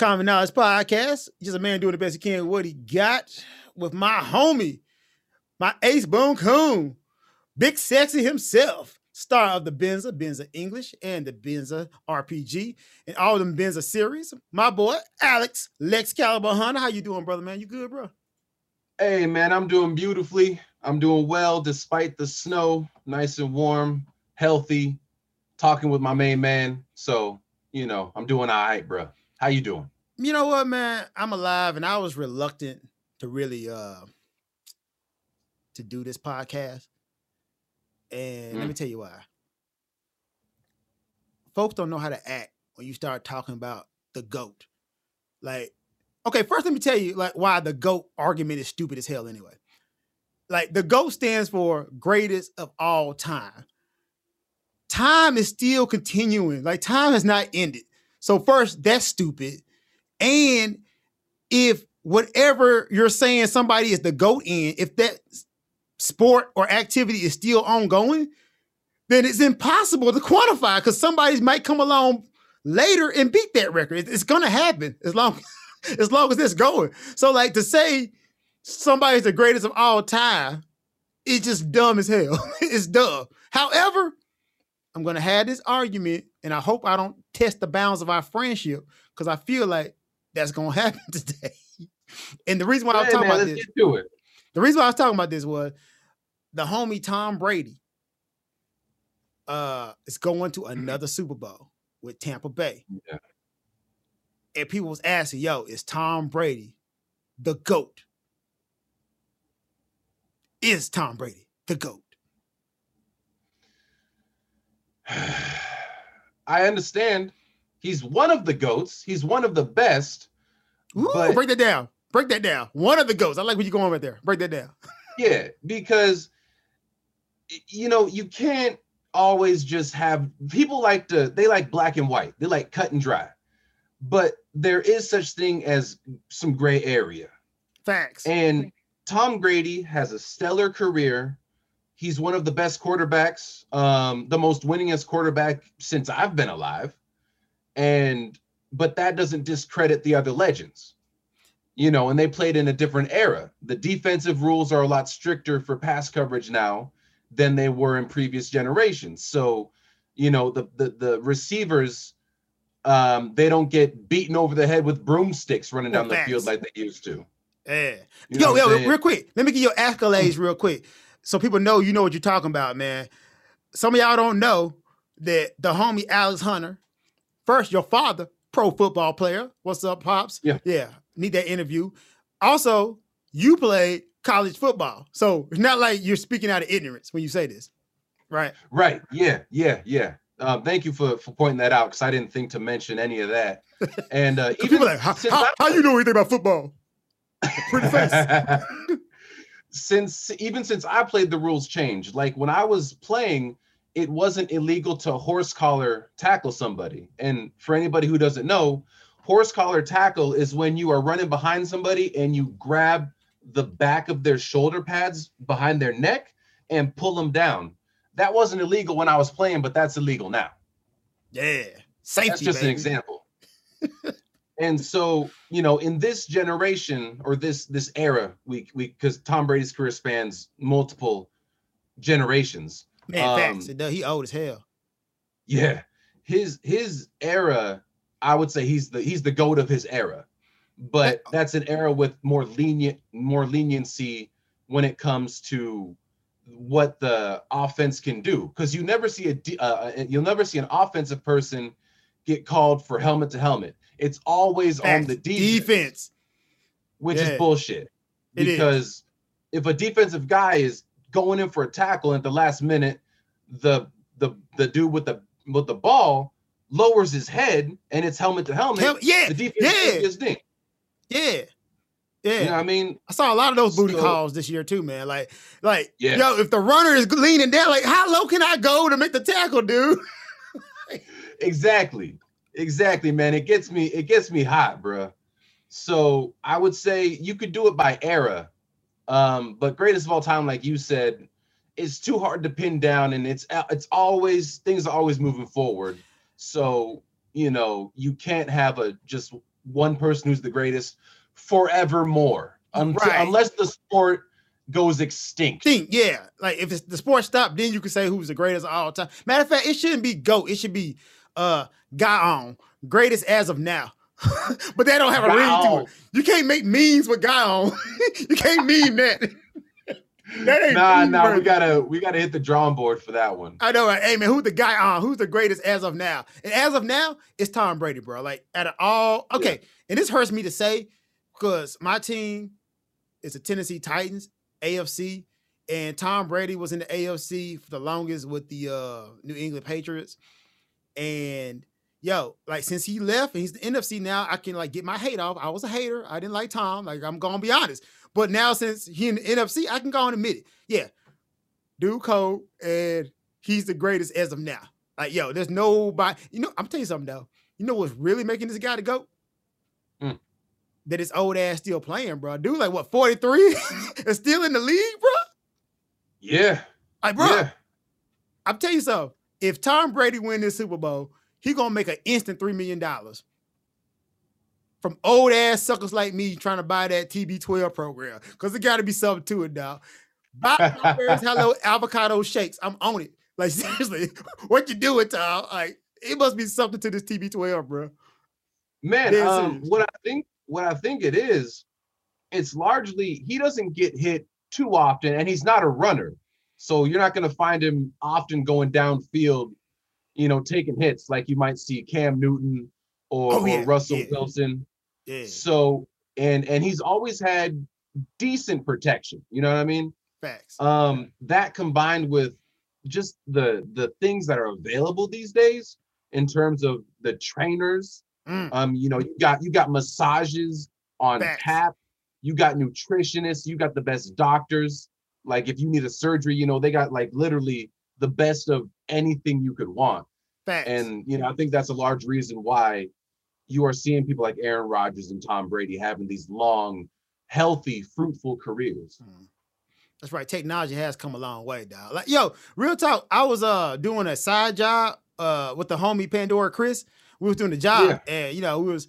Common Knowledge Podcast. Just a man doing the best he can with what he got with my homie, my ace boom coon, big sexy himself, star of the Benza, Benza English, and the Benza RPG, and all them Benza series. My boy, Alex Lex Caliber Hunter. How you doing, brother, man? You good, bro? Hey, man, I'm doing beautifully. I'm doing well despite the snow, nice and warm, healthy, talking with my main man. So, you know, I'm doing all right, bro. How you doing? You know what, man? I'm alive, and I was reluctant to really uh to do this podcast. And mm. let me tell you why. Folks don't know how to act when you start talking about the goat. Like, okay, first let me tell you like why the goat argument is stupid as hell anyway. Like the GOAT stands for greatest of all time. Time is still continuing. Like time has not ended. So first, that's stupid. And if whatever you're saying somebody is the GOAT in, if that sport or activity is still ongoing, then it's impossible to quantify because somebody might come along later and beat that record. It's gonna happen as long as long as it's going. So, like to say somebody's the greatest of all time, it's just dumb as hell. it's dumb. However, I'm gonna have this argument, and I hope I don't test the bounds of our friendship because I feel like that's gonna happen today. and the reason why hey, I was talking man, about this, the reason why I was talking about this was the homie Tom Brady uh is going to another Super Bowl with Tampa Bay. Yeah. And people was asking, yo, is Tom Brady the GOAT? Is Tom Brady the GOAT? I understand. He's one of the goats. He's one of the best. Ooh, but... break that down. Break that down. One of the goats. I like where you're going right there. Break that down. yeah, because you know you can't always just have people like to they like black and white. They like cut and dry. But there is such thing as some gray area. Facts. And Tom Brady has a stellar career. He's one of the best quarterbacks, um, the most winningest quarterback since I've been alive. And but that doesn't discredit the other legends. You know, and they played in a different era. The defensive rules are a lot stricter for pass coverage now than they were in previous generations. So, you know, the the, the receivers um, they don't get beaten over the head with broomsticks running down the field like they used to. Yeah. You know yo, yo, real quick. Let me give you accolades real quick. So people know you know what you're talking about, man. Some of y'all don't know that the homie Alex Hunter, first, your father, pro football player. What's up, Pops? Yeah. Yeah. Need that interview. Also, you played college football. So it's not like you're speaking out of ignorance when you say this. Right. Right. Yeah. Yeah. Yeah. Um, thank you for, for pointing that out because I didn't think to mention any of that. And uh, even people like, how, how, how you know anything about football? Pretty fast. since even since I played, the rules changed. Like when I was playing, it wasn't illegal to horse collar tackle somebody. And for anybody who doesn't know, horse collar tackle is when you are running behind somebody and you grab the back of their shoulder pads behind their neck and pull them down. That wasn't illegal when I was playing, but that's illegal now. Yeah. Safety. That's just baby. an example. and so, you know, in this generation or this this era, we we because Tom Brady's career spans multiple generations. Man, um, facts. He old as hell. Yeah. His his era, I would say he's the he's the goat of his era but that's an era with more lenient more leniency when it comes to what the offense can do because you never see a uh, uh, you'll never see an offensive person get called for helmet to helmet it's always on the defense, defense. which yeah. is bullshit because if a defensive guy is going in for a tackle at the last minute the the the dude with the with the ball lowers his head and it's helmet to helmet Hel- yeah the defense yeah. is ding yeah. Yeah, you know I mean, I saw a lot of those booty so, calls this year too, man. Like, like, yeah. yo, if the runner is leaning down, like, how low can I go to make the tackle, dude? exactly, exactly, man. It gets me, it gets me hot, bro. So I would say you could do it by era, um, but greatest of all time, like you said, it's too hard to pin down, and it's it's always things are always moving forward. So you know you can't have a just one person who's the greatest forevermore until, Right. unless the sport goes extinct. Think, yeah. Like if it's, the sport stopped, then you can say who's the greatest of all time. Matter of fact, it shouldn't be GOAT. It should be uh guy on greatest as of now. but they don't have a ring to it. You can't make memes with guy on. you can't meme that. that ain't Nah, nah, we gotta we gotta hit the drawing board for that one. I know, right? Hey man, who's the guy on? Who's the greatest as of now? And as of now, it's Tom Brady, bro. Like out of all, okay. And this hurts me to say because my team is the Tennessee Titans, AFC, and Tom Brady was in the AFC for the longest with the uh New England Patriots. And yo, like since he left and he's the NFC now, I can like get my hate off. I was a hater. I didn't like Tom. Like I'm gonna be honest. But now since he in the NFC, I can go and admit it. Yeah, dude cold and he's the greatest as of now. Like, yo, there's nobody. You know, I'm telling you something though. You know what's really making this guy to go? Hmm. That his old ass still playing, bro. Dude, like what, 43? and still in the league, bro? Yeah, Like, bro, yeah. I'm telling you something. If Tom Brady win this Super Bowl, he gonna make an instant three million dollars from old ass suckers like me trying to buy that TB12 program. Cause it gotta be something to it, dog. Buy Hello avocado shakes. I'm on it. Like seriously, what you doing, Tom? Like it must be something to this TB12, bro. Man, um, what I think what I think it is, it's largely he doesn't get hit too often, and he's not a runner, so you're not going to find him often going downfield, you know, taking hits like you might see Cam Newton or, Oh, yeah, or Russell yeah. Wilson. Yeah, So and and he's always had decent protection. You know what I mean? facts. um that combined with just the the things that are available these days in terms of the trainers Mm, um you know you got you got massages on Facts. tap you got nutritionists you got the best doctors like if you need a surgery you know they got like literally the best of anything you could want facts. and you know i think that's a large reason why you are seeing people like aaron rodgers and tom brady having these long healthy fruitful careers Mm. That's right. Technology has come a long way, dog. Like, yo, real talk. I was uh doing a side job uh with the homie Pandora Chris. We was doing the job, and you know, we was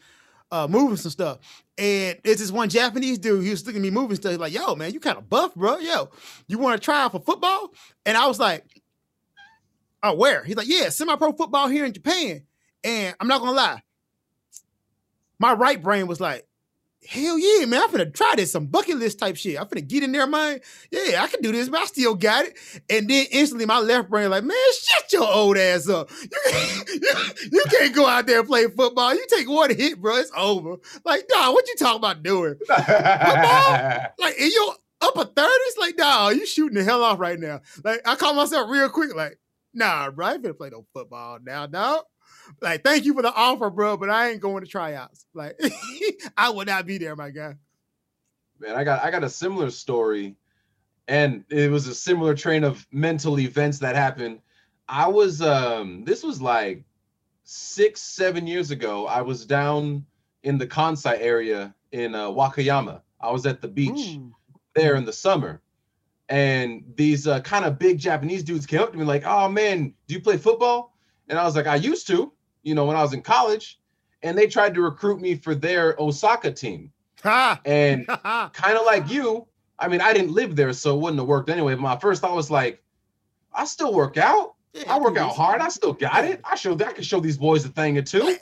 uh moving some stuff. And it's this one Japanese dude. He was looking at me moving stuff. He's like, yo, man, you kind of buff, bro. Yo, you want to try out for football? And I was like, Oh, where? He's like, Yeah, semi-pro football here in Japan. And I'm not gonna lie, my right brain was like, Hell yeah, man. I'm finna try this, some bucket list type shit. I'm finna get in there, man. Yeah, I can do this, but I still got it. And then instantly my left brain, like, man, shut your old ass up. You can't, you, you can't go out there and play football. You take one hit, bro. It's over. Like, dog, what you talking about doing? Football? Like, in your upper 30s? Like, dog, you shooting the hell off right now. Like, I call myself real quick, like, nah, bro, I ain't finna play no football now, dog. Like, thank you for the offer, bro, but I ain't going to tryouts. Like, I would not be there, my guy. man i got i got a similar story and it was a similar train of mental events that happened i was um this was like six seven years ago i was down in the kansai area in uh, wakayama i was at the beach Ooh. there in the summer and these uh, kind of big japanese dudes came up to me like oh man do you play football and i was like i used to you know when i was in college and they tried to recruit me for their osaka team and kind of like you. I mean, I didn't live there, so it wouldn't have worked anyway. But my first thought was like, I still work out. Yeah, I work out hard. I still got it. I showed I can show these boys a thing or two.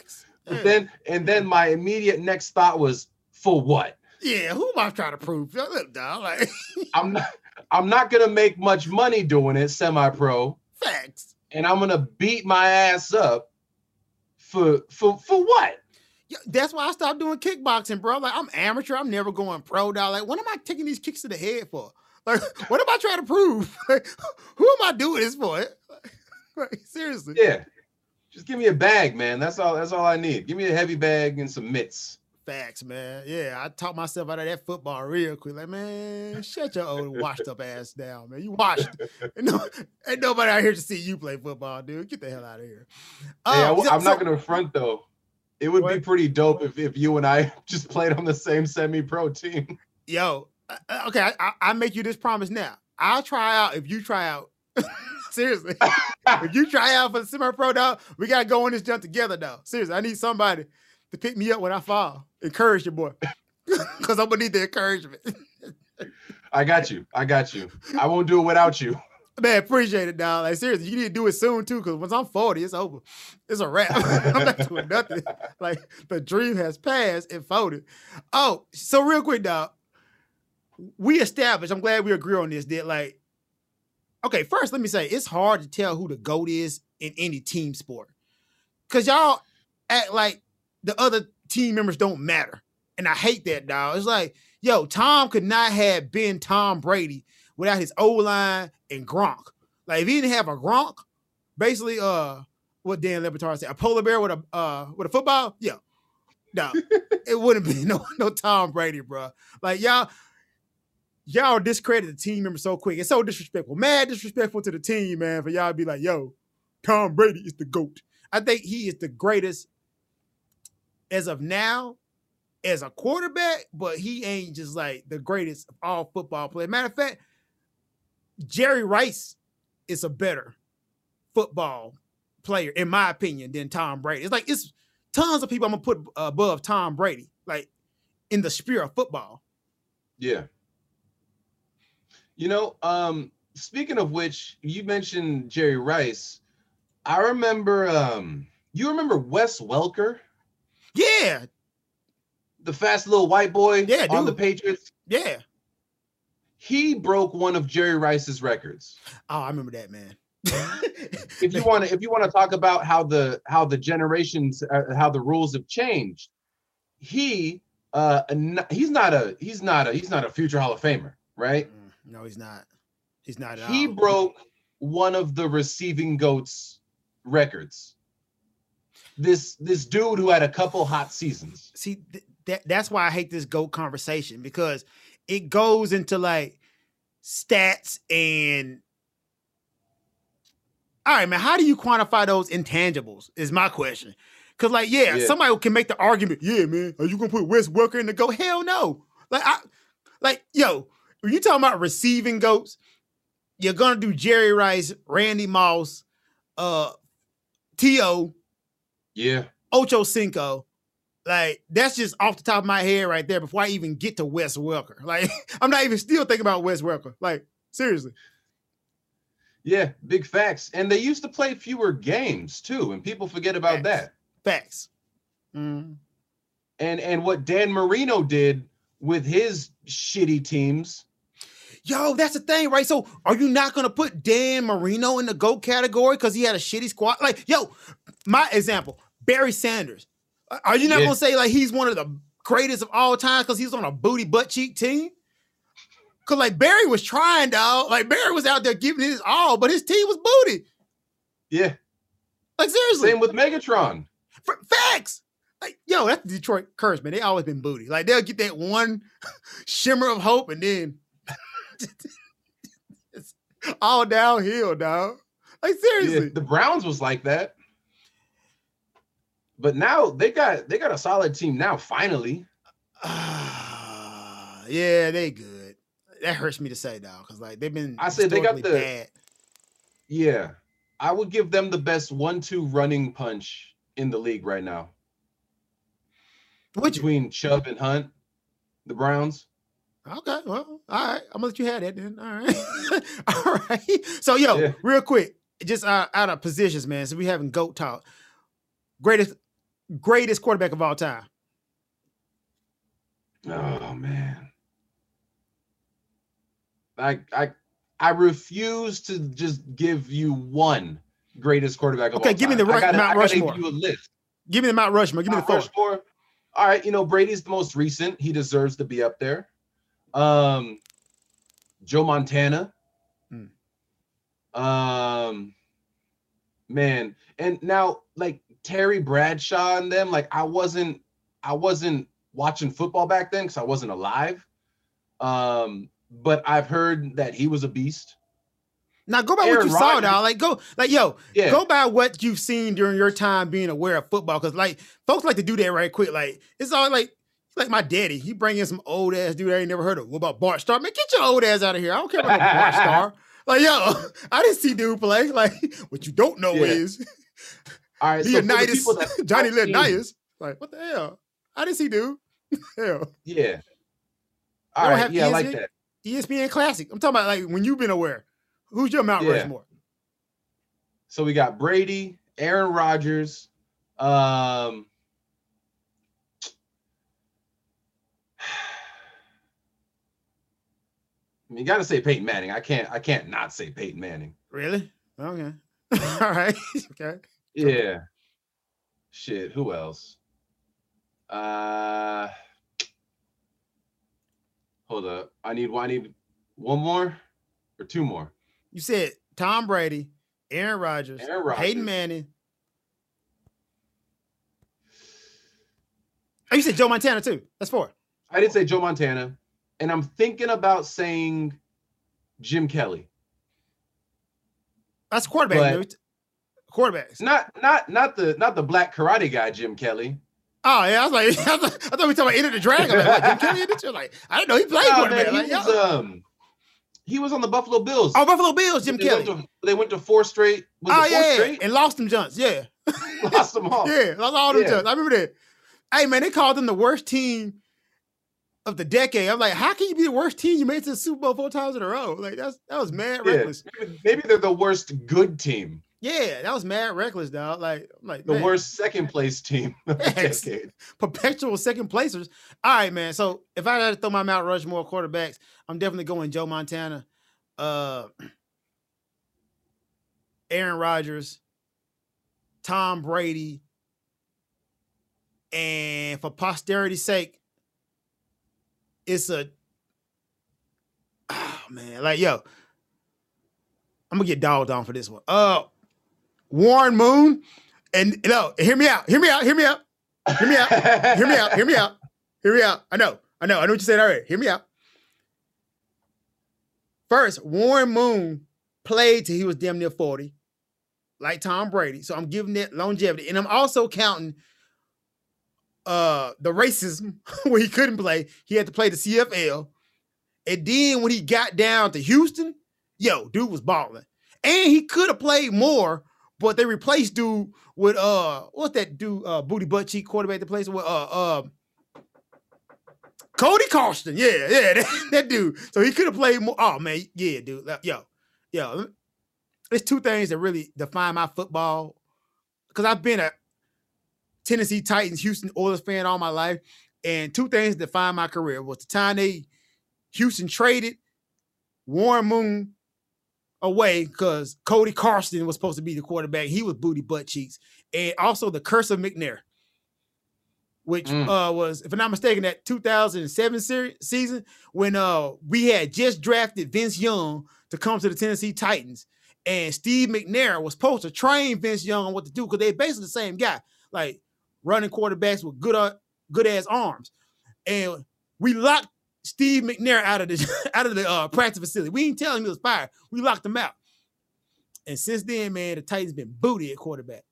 But then and then my immediate next thought was, for what? Yeah, who am I trying to prove? Look, dog, like I'm not I'm not gonna make much money doing it semi-pro, facts. and I'm gonna beat my ass up for for for what? Yeah, that's why I stopped doing kickboxing, bro. Like I'm amateur. I'm never going pro, dog. Like, what am I taking these kicks to the head for? Like, what am I trying to prove? Like, who am I doing this for? Like, seriously. Yeah. Just give me a bag, man. That's all that's all I need. Give me a heavy bag and some mitts. Facts, man. Yeah, I talked myself out of that football real quick. Like, man, shut your old washed up ass down, man. You washed. ain't, no, ain't nobody out here to see you play football, dude. Get the hell out of here. Hey, I, Um, so- am not gonna front though. It would be pretty dope if, if you and I just played on the same semi-pro team. yo, uh, uh, okay, I, I, I make you this promise now. I'll try out if you try out. Seriously, if you try out for the semi pro dog, we gotta go on this jump together, though. Seriously, I need somebody to pick me up when I fall. Encourage your boy. Cause I'm gonna need the encouragement. I got you. I got you. I won't do it without you. Man, appreciate it, dog. Like seriously, you need to do it soon too, because once I'm 40, it's over. It's a wrap. I'm not doing nothing. Like the dream has passed and folded. Oh, so real quick, dog. We established, I'm glad we agree on this, that like, okay, first let me say it's hard to tell who the GOAT is in any team sport. Cause y'all act like the other team members don't matter. And I hate that, dog. It's like, yo, Tom could not have been Tom Brady without his O line and Gronk. Like if he didn't have a Gronk, basically, uh, what Dan Le Batard said, a polar bear with a uh with a football, yeah, no, it wouldn't be no no Tom Brady, bro. Like y'all, y'all discredit the team member so quick. It's so disrespectful, mad disrespectful to the team, man. For y'all to be like, yo, Tom Brady is the goat. I think he is the greatest as of now as a quarterback, but he ain't just like the greatest of all football players. Matter of fact, Jerry Rice is a better football player, in my opinion, than Tom Brady. It's like it's tons of people I'm gonna put above Tom Brady, like in the sphere of football. Yeah. You know, um, speaking of which, you mentioned Jerry Rice. I remember um you remember Wes Welker? Yeah. The fast little white boy yeah, on the Patriots. Yeah. He broke one of Jerry Rice's records. Oh, I remember that man. if you want to if you want to talk about how the how the generations uh, how the rules have changed he uh he's not a he's not a he's not a future hall of famer right mm, no he's not he's not he all. broke one of the receiving goats records this this dude who had a couple hot seasons see th- that that's why i hate this goat conversation because it goes into like stats and all right, man, how do you quantify those intangibles? Is my question. Cause like, yeah, yeah, somebody can make the argument, yeah, man, are you gonna put Wes Welker in the go? Hell no. Like, I like, yo, when you talking about receiving goats, you're gonna do Jerry Rice, Randy Moss, uh, T.O. Yeah. Ocho Cinco. Like, that's just off the top of my head right there before I even get to Wes Welker. Like, I'm not even still thinking about Wes Welker. Like, seriously. Yeah, big facts. And they used to play fewer games too, and people forget about facts. that. Facts. Mm. And and what Dan Marino did with his shitty teams. Yo, that's the thing, right? So, are you not gonna put Dan Marino in the GOAT category because he had a shitty squad? Like, yo, my example, Barry Sanders. Uh, are you not yeah. gonna say like he's one of the greatest of all time because he's on a booty butt cheek team? Cause like Barry was trying, dog. Like Barry was out there giving his all, but his team was booty. Yeah. Like seriously. Same with Megatron. For, facts. Like, yo, that's the Detroit curse, man. They always been booty. Like they'll get that one shimmer of hope and then it's all downhill, dog. Like seriously. Yeah, the Browns was like that. But now they got they got a solid team now, finally. Uh, yeah, they good that hurts me to say, though, because like they've been. I said they got the. Bad. Yeah, I would give them the best one-two running punch in the league right now. Would Between you? Chubb and Hunt, the Browns. Okay, well, all right. I'm gonna let you have that then. All right, all right. So, yo, yeah. real quick, just uh, out of positions, man. So we having goat talk. Greatest, greatest quarterback of all time. Oh man. I I I refuse to just give you one greatest quarterback. okay, give me the gotta, Mount Rushmore. Give you a list. Give me the Mount Rushmore. Give Mount me the Rushmore. All right, you know Brady's the most recent. He deserves to be up there. Um, Joe Montana. Hmm. Um, man, and now like Terry Bradshaw and them. Like I wasn't, I wasn't watching football back then because I wasn't alive. Um, but I've heard that he was a beast. Now go by Aaron what you Rodgers. saw, now. Like go, like yo, yeah. go by what you've seen during your time being aware of football. Because like folks like to do that right quick. Like it's all like like my daddy. He bring in some old ass dude I ain't never heard of. What about Bart Starr? Man, get your old ass out of here. I don't care about Bart Starr. Like yo, I didn't see dude play. Like what you don't know yeah. is all right, Leonidas, so Johnny Leonidas. Like, what the hell? How does he do? hell. Yeah. All right. Yeah, I like that. ESPN Classic. I'm talking about like when you've been aware. Who's your Mount yeah. Rushmore? So we got Brady, Aaron Rodgers, um, you got to say Peyton Manning. I can't. I can't not say Peyton Manning. Really? Okay. All right. okay. Yeah. Shit. Who else? Uh. Hold up. I need. I need one more or two more. You said Tom Brady, Aaron Rodgers, Aaron Rodgers. Peyton Manning. Oh, you said Joe Montana too. That's four. I did say Joe Montana, and I'm thinking about saying Jim Kelly. That's quarterback. But Quarterbacks. Not not not the not the black karate guy, Jim Kelly. Oh yeah, I was like, I thought, I thought we were talking about Enter the Dragon. Like, Jim Kelly Like, I didn't know he played no, quarterback. Man, he like, was, um, he was on the Buffalo Bills. Oh, Buffalo Bills, Jim they Kelly. Went to, they went to four straight. oh yeah, straight? and lost them jumps. Yeah, lost them all. yeah, lost all them yeah. I remember that. Hey man, they called them the worst team of the decade. I'm like, how can you be the worst team? You made it to the Super Bowl four times in a row. Like that's that was mad yeah. reckless. Maybe, maybe, they're the worst good team. Yeah, that was mad reckless, dog. Like, like the man. worst second place team of the decade. Perpetual second placers. All right, man. So if I had to throw my Mount Rushmore quarterbacks, I'm definitely going Joe Montana uh, Aaron Rodgers, Tom Brady, and for posterity's sake, it's a oh man, like yo, I'm gonna get dogged on for this one. Uh Warren Moon, and know, hear me out, hear me out, hear me out, hear me out, hear me out, hear me out, hear me out. I know, I know, I know what you said already. Hear me out. First, Warren Moon played till he was damn near 40, like Tom Brady. So I'm giving it longevity. And I'm also counting uh the racism when he couldn't play. He had to play the CFL. And then when he got down to Houston, yo, dude was balling. And he could have played more, but they replaced dude with uh what's that dude uh booty butt cheek quarterback that plays with uh uh Cody Carlson, yeah, yeah, that, that dude. So he could have played more. Oh man, yeah, dude. Yo, yo, there's two things that really define my football. Because I've been a Tennessee Titans, Houston Oilers fan all my life, and two things define my career was the time they Houston traded Warren Moon away because Cody Carlson was supposed to be the quarterback. He was booty butt cheeks, and also the curse of McNair which mm. uh, was, if I'm not mistaken, that 2007 series, season when uh, we had just drafted Vince Young to come to the Tennessee Titans, and Steve McNair was supposed to train Vince Young on what to do because they're basically the same guy, like running quarterbacks with good uh, good ass arms, and we locked Steve McNair out of the out of the uh, practice facility. We ain't telling him he was fired. We locked him out. And since then, man, the Titans been booty at quarterback.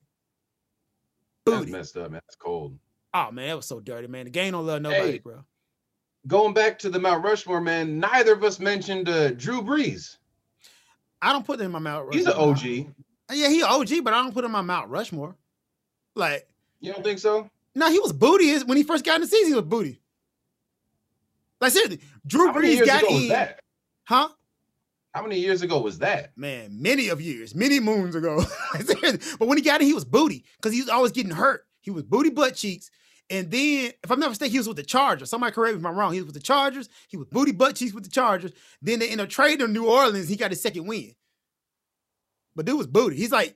Booty. That's messed up, man. That's cold. Oh man, that was so dirty, man. The game don't love nobody, hey, bro. Going back to the Mount Rushmore, man, neither of us mentioned uh, Drew Brees. I don't put him in my Mount Rushmore. He's an OG. Yeah, he OG, but I don't put him in my Mount Rushmore. Like, you don't think so? No, he was booty when he first got in the season. He was booty. Like seriously, Drew Brees got in. Huh? How many years ago was that? Man, many of years, many moons ago. but when he got in, he was booty because he was always getting hurt. He was booty butt cheeks. And then, if I'm not mistaken, he was with the Chargers. Somebody correct me if I'm wrong. He was with the Chargers. He was booty butt cheeks with the Chargers. Then they end up trading New Orleans. He got his second win. But dude was booty. He's like,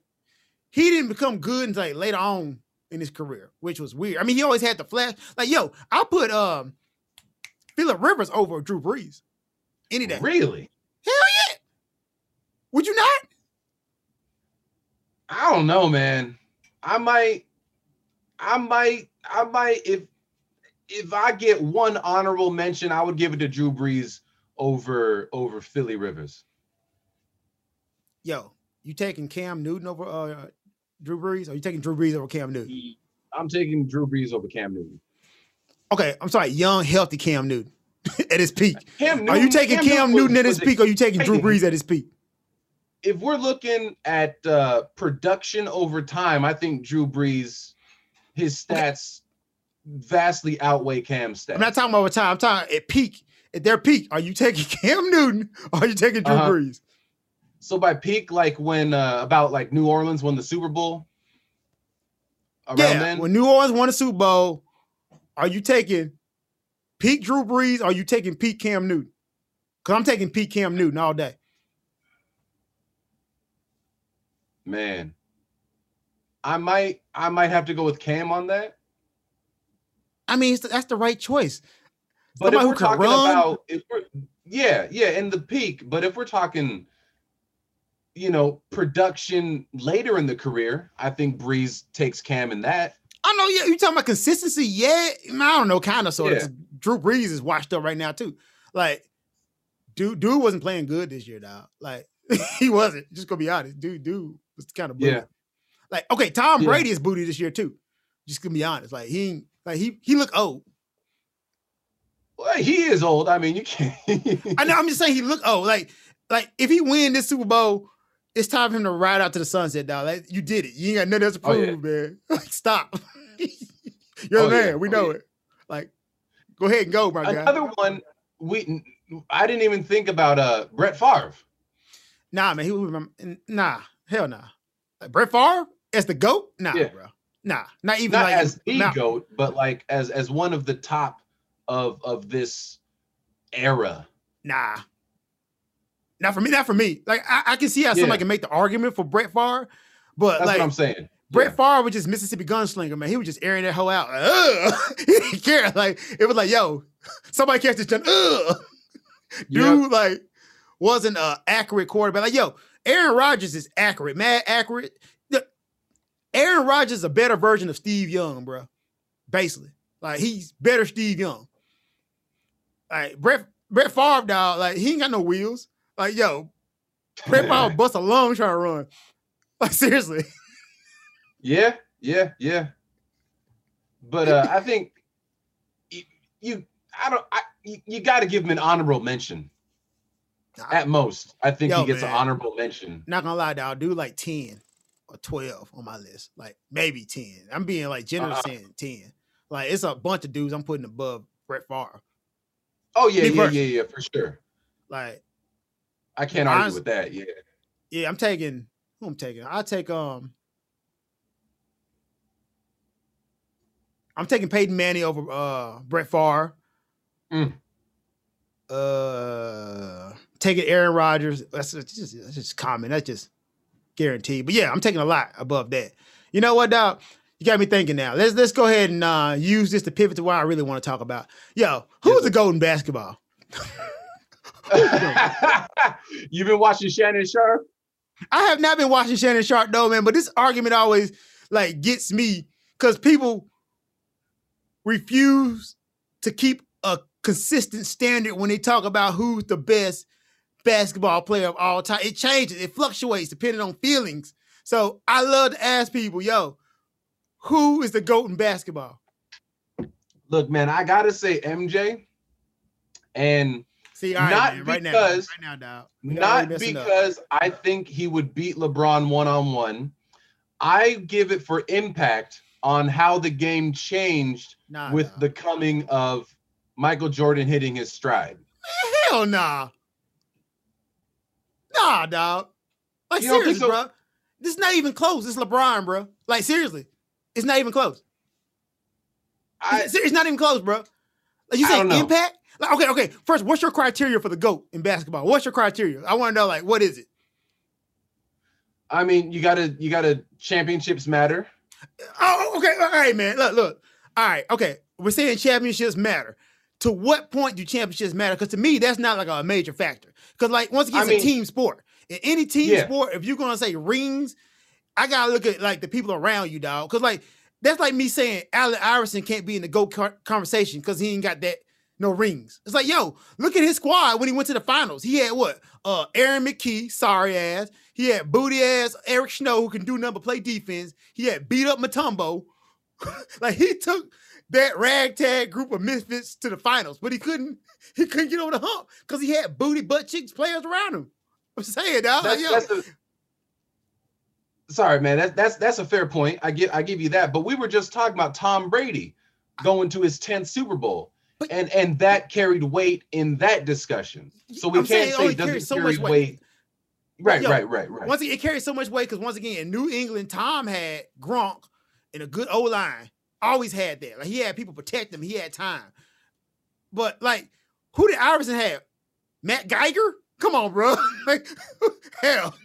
he didn't become good until like later on in his career, which was weird. I mean, he always had the flash. Like, yo, I put um Philip Rivers over Drew Brees any day. Really? Hell yeah. Would you not? I don't know, man. I might I might, I might, if if I get one honorable mention, I would give it to Drew Brees over over Philly Rivers. Yo, you taking Cam Newton over uh, Drew Brees, or you taking Drew Brees over Cam Newton? I'm taking Drew Brees over Cam Newton. Okay, I'm sorry, young, healthy Cam Newton at his peak. Newton, are you taking Cam, Cam Newton, at his peak, or are you taking Drew Brees at his peak? If we're looking at uh, production over time, I think Drew Brees his stats vastly outweigh Cam's stats. I'm not talking about time. I'm talking at peak. At their peak, are you taking Cam Newton or are you taking Drew Uh-huh. Brees? So by peak, like when uh, about like New Orleans won the Super Bowl. Around Yeah. then, When New Orleans won the Super Bowl, are you taking peak Drew Brees or are you taking peak Cam Newton? Because I'm taking peak Cam Newton all day. man, I might I might have to go with Cam on that. I mean, it's, that's the right choice. But Somebody if we're talking run. about if we're yeah, yeah, in the peak, but if we're talking you know, production later in the career, I think Brees takes Cam in that. I know, yeah, you talking about consistency? Yeah, I don't know, kind of sort of. Drew Brees is washed up right now too. Like, dude, dude wasn't playing good this year, dog. Like, he wasn't. Just gonna be honest, dude, dude was kind of booty. Yeah. Like, okay, Tom Yeah. Brady is booty this year too. Just gonna be honest. Like, he like he he look old. Well, he is old. I mean, you can't I know. I'm just saying he look old. Like, like if he win this Super Bowl, it's time for him to ride out to the sunset, dog. Like, you did it. You ain't got nothing else to Oh, yeah. prove, man. Like, stop. You're Oh, the man. yeah. We Oh, know yeah. it. Like, go ahead and go, my guy. Another one we I didn't even think about uh Brett Favre. Nah, man, he would remember. Nah, hell nah. Like Brett Favre as the goat? Nah, Yeah. bro. Nah, not even Not like as the not- goat, but like as as one of the top of of this era. Nah, not for me. Not for me. Like I, I can see how Yeah. somebody can make the argument for Brett Favre, but That's like what I'm saying. Brett Favre was just Mississippi gunslinger, man. He was just airing that hoe out. Like, Ugh. he didn't care. Like it was like, yo, somebody catch this gun. Ugh. Yeah. Dude, like, wasn't a accurate quarterback. Like, yo, Aaron Rodgers is accurate, mad accurate. Aaron Rodgers is a better version of Steve Young, bro. Basically, like he's better Steve Young. Like Brett Brett Favre, dog. Like he ain't got no wheels. Like yo, Brett Favre bust a lung trying to run. Like seriously. Yeah, yeah, yeah. But uh, I think you, you I don't, I, you, you got to give him an honorable mention at most. I think Yo, he gets man. an honorable mention. Not gonna lie, I'll Do like 10 or 12 on my list. Like maybe 10. I'm being like generous saying 10. Like it's a bunch of dudes I'm putting above Brett Favre. Oh yeah, Me yeah, first. yeah, yeah, for sure. Like, I can't argue Honest- with that. Yeah. yeah, I'm taking who I'm taking. I'll take um I'm taking Peyton Manning over uh Brett Favre. Mm. Uh taking Aaron Rodgers. That's, just that's just common. That's just guaranteed. But yeah, I'm taking a lot above that. You know what, dog? You got me thinking now. Let's let's go ahead and uh use this to pivot to what I really want to talk about. Yo, who's Yes, the golden basketball? You've been watching Shannon Sharpe? I have not been watching Shannon Sharpe though, man, but this argument always like gets me because people refuse to keep a consistent standard when they talk about who's the best basketball player of all time. It changes, it fluctuates depending on feelings. So I love to ask people, yo, who is the GOAT in basketball? Look, man, I gotta say MJ, and See, right, Not right now, because- right now. Not messing up. because I think he would beat LeBron one on one. I give it for impact on how the game changed Nah, with dawg. the coming of Michael Jordan hitting his stride. Hell nah. Nah, dog. Like You seriously, so? bro. This is not even close. It's LeBron, bro. Like seriously, it's not even close. I, It's, it's not even close, bro. Like you say impact. Like okay, okay. First, what's your criteria for the goat in basketball? What's your criteria? I want to know. Like, what is it? I mean, you gotta you gotta championships matter. Oh, oh, okay. All right, man. Look, look. All right, okay. We're saying championships matter. To what point do championships matter? Because to me, that's not like a major factor. Because like once again, I it's mean- a team sport. In any team Yeah. sport, if you're gonna say rings, I gotta look at like the people around you, dog. Because like that's like me saying Allen Iverson can't be in the GOAT conversation because he ain't got that no rings. It's like, yo, look at his squad when he went to the finals. He had what? Uh Aaron McKie, sorry ass. He had booty ass Eric Snow who can do nothing but play defense. He had beat up Mutombo. like he took that ragtag group of misfits to the finals, but he couldn't he couldn't get over the hump because he had booty butt cheeks players around him. I'm saying, dog. Like, That's, yo, that's a, sorry, man. That's that's that's a fair point. I give I give you that. But we were just talking about Tom Brady. going to his 10th Super Bowl. But- and and that carried weight in that discussion. So we I'm can't say it doesn't carries so carry much weight. weight. Right, Yo, right, right, right. Once again, it carries so much weight because once again, in New England, Tom had Gronk and a good O line. Always had that. Like he had people protect him. He had time. But like, who did Iverson have? Matt Geiger? Come on, bro. like, hell,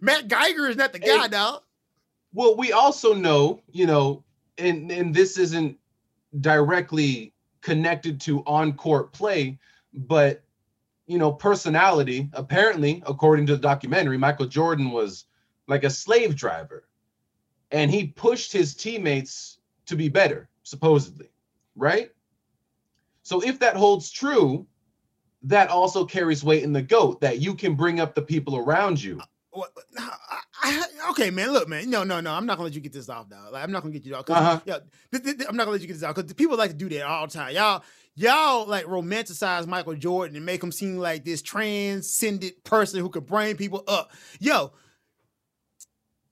Matt Geiger is not the guy, Hey, dog. Well, we also know, you know, and and this isn't directly connected to on-court play, but you know, personality. Apparently, according to the documentary, Michael Jordan was like a slave driver, and he pushed his teammates to be better, supposedly, right? So if that holds true, that also carries weight in the goat that you can bring up the people around you. Uh, what, I, okay, man. Look, man. No, no, no. I'm not gonna let you get this off, dog. Like, I'm not gonna get you off. Uh-huh. yeah, th- th- th- I'm not gonna let you get this off because people like to do that all the time. Y'all, y'all like romanticize Michael Jordan and make him seem like this transcendent person who could bring people up. Yo,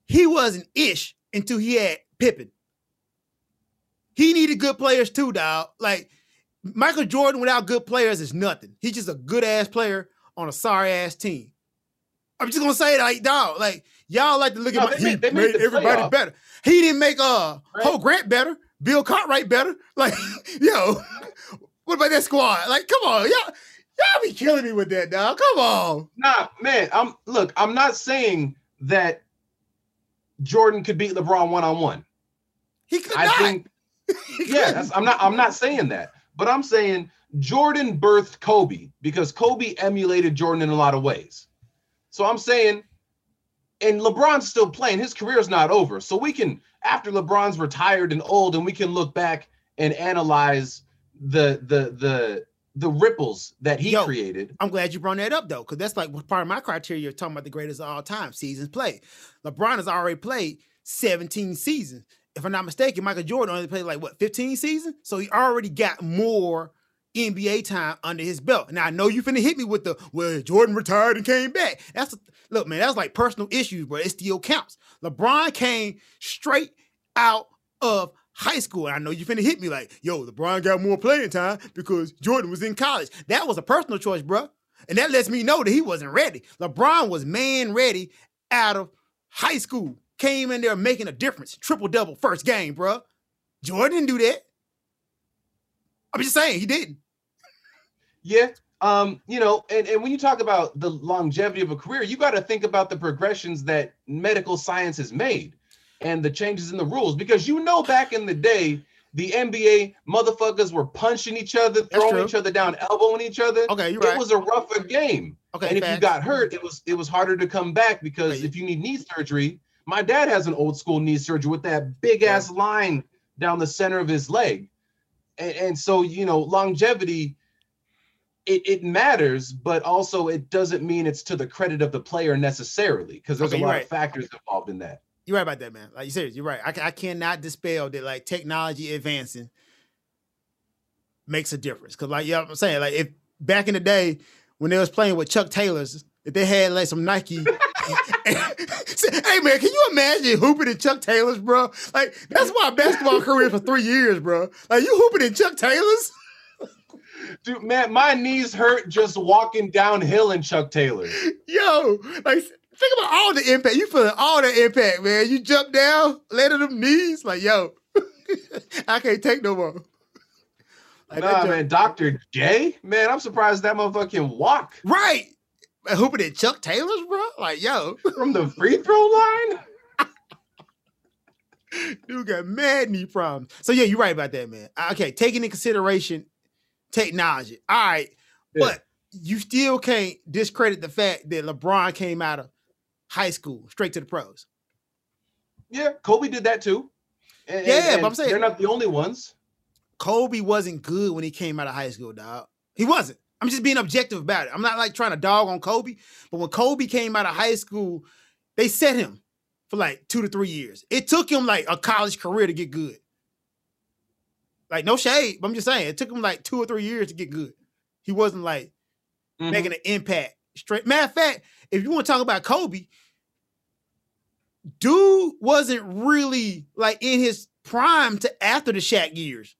he wasn't ish until he had Pippen. He needed good players too, dog. Like Michael Jordan without good players is nothing. He's just a good ass player on a sorry ass team. I'm just gonna say it like dog, like y'all like to look No, at my, they he made- they made, made everybody playoff. better. He didn't make uh Right. Ho Grant better, Bill Cartwright better. Like, yo, what about that squad? Like, come on, y'all, y'all be killing me with that, dog. Come on. Nah, man. I'm look. I'm not saying that Jordan could beat LeBron one on one. He could I not. think, yeah. That's, I'm not. I'm not saying that. But I'm saying Jordan birthed Kobe because Kobe emulated Jordan in a lot of ways. So I'm saying, and LeBron's still playing. His career's not over. So we can, after LeBron's retired and old, and we can look back and analyze the the the the ripples that he Yo. created. I'm glad you brought that up though, because that's like part of my criteria. Talking about the greatest of all time, seasons played. LeBron has already played 17 seasons. If I'm not mistaken, Michael Jordan only played like what 15 seasons, so he already got more NBA time under his belt. Now I know you finna hit me with the well, Jordan retired and came back. That's look, man, that's like personal issues, but it still counts. LeBron came straight out of high school. And I know you finna hit me like, yo, LeBron got more playing time because Jordan was in college. That was a personal choice, bro. And that lets me know that he wasn't ready. LeBron was man ready out of high school. Came in there making a difference. Triple double first game, bro. Jordan didn't do that. I'm just saying he didn't. Yeah. Um, you know, and, and when you talk about the longevity of a career, you got to think about the progressions that medical science has made and the changes in the rules. Because you know, back in the day, the NBA motherfuckers were punching each other, throwing each other down, elbowing each other. Okay, you're It right. was a rougher game. okay, and if you got hurt, it was it was harder to come back because Right. if you need knee surgery, my dad has an old school knee surgery with that big Yeah. ass line down the center of his leg. And, and so, you know, longevity it, it matters, but also it doesn't mean it's to the credit of the player necessarily, because there's Okay, a lot right. of factors involved in that. You're right about that, man. Like you serious, you're right. I, I cannot dispel that like technology advancing makes a difference. Cause like yeah, I'm saying, like if back in the day when they was playing with Chuck Taylors, if they had like some Nike. hey man, can you imagine hooping in Chuck Taylors, bro? Like that's my basketball career for three years, bro. Like you hooping in Chuck Taylors? Dude, man, my knees hurt just walking downhill in Chuck Taylor. Yo, like think about all the impact. You feeling all the impact, man. You jump down, landing them knees, like yo, I can't take no more. Like, Nah, jump- man, Dr. J, man, I'm surprised that motherfucker can walk Right. Hooping at Chuck Taylor's, bro. Like, yo, from the free throw line. dude got mad knee problems. So yeah, you're right about that, man. Okay, taking into consideration technology. All right, Yeah. but you still can't discredit the fact that LeBron came out of high school straight to the pros. Yeah, Kobe did that too. And- and- Yeah, but I'm saying- they're not the only ones. Kobe wasn't good when he came out of high school, dog. He wasn't. I'm just being objective about it. I'm not like trying to dog on Kobe, but when Kobe came out of high school, they set him for like two to three years. It took him like a college career to get good. Like no shade, but I'm just saying it took him like two or three years to get good. He wasn't like Mhm. making an impact. Straight matter of fact, if you want to talk about Kobe, dude wasn't really like in his prime to after the Shaq years.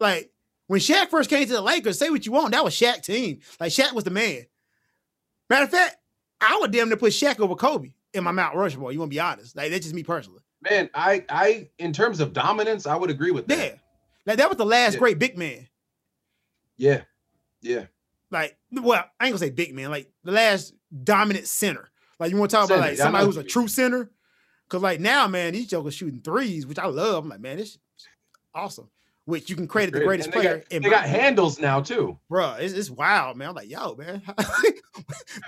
Like when Shaq first came to the Lakers, say what you want, that was Shaq team. Like Shaq was the man. Matter of fact, I would damn near put Shaq over Kobe in my Mount Rushmore. You want to be honest? Like that's just me personally. Man, I, I, in terms of dominance, I would agree with that. Yeah, like that was the last Yeah. great big man. Yeah, yeah. Like, well, I ain't gonna say big man. Like the last dominant center. Like you want to talk about like somebody who's a true center? Because like now, man, these jokers shooting threes, which I love. I'm like, man, this is awesome. Which you can credit the greatest they player got, in they my got handles now too. bro. it's, it's wild, man. I'm like, yo, man.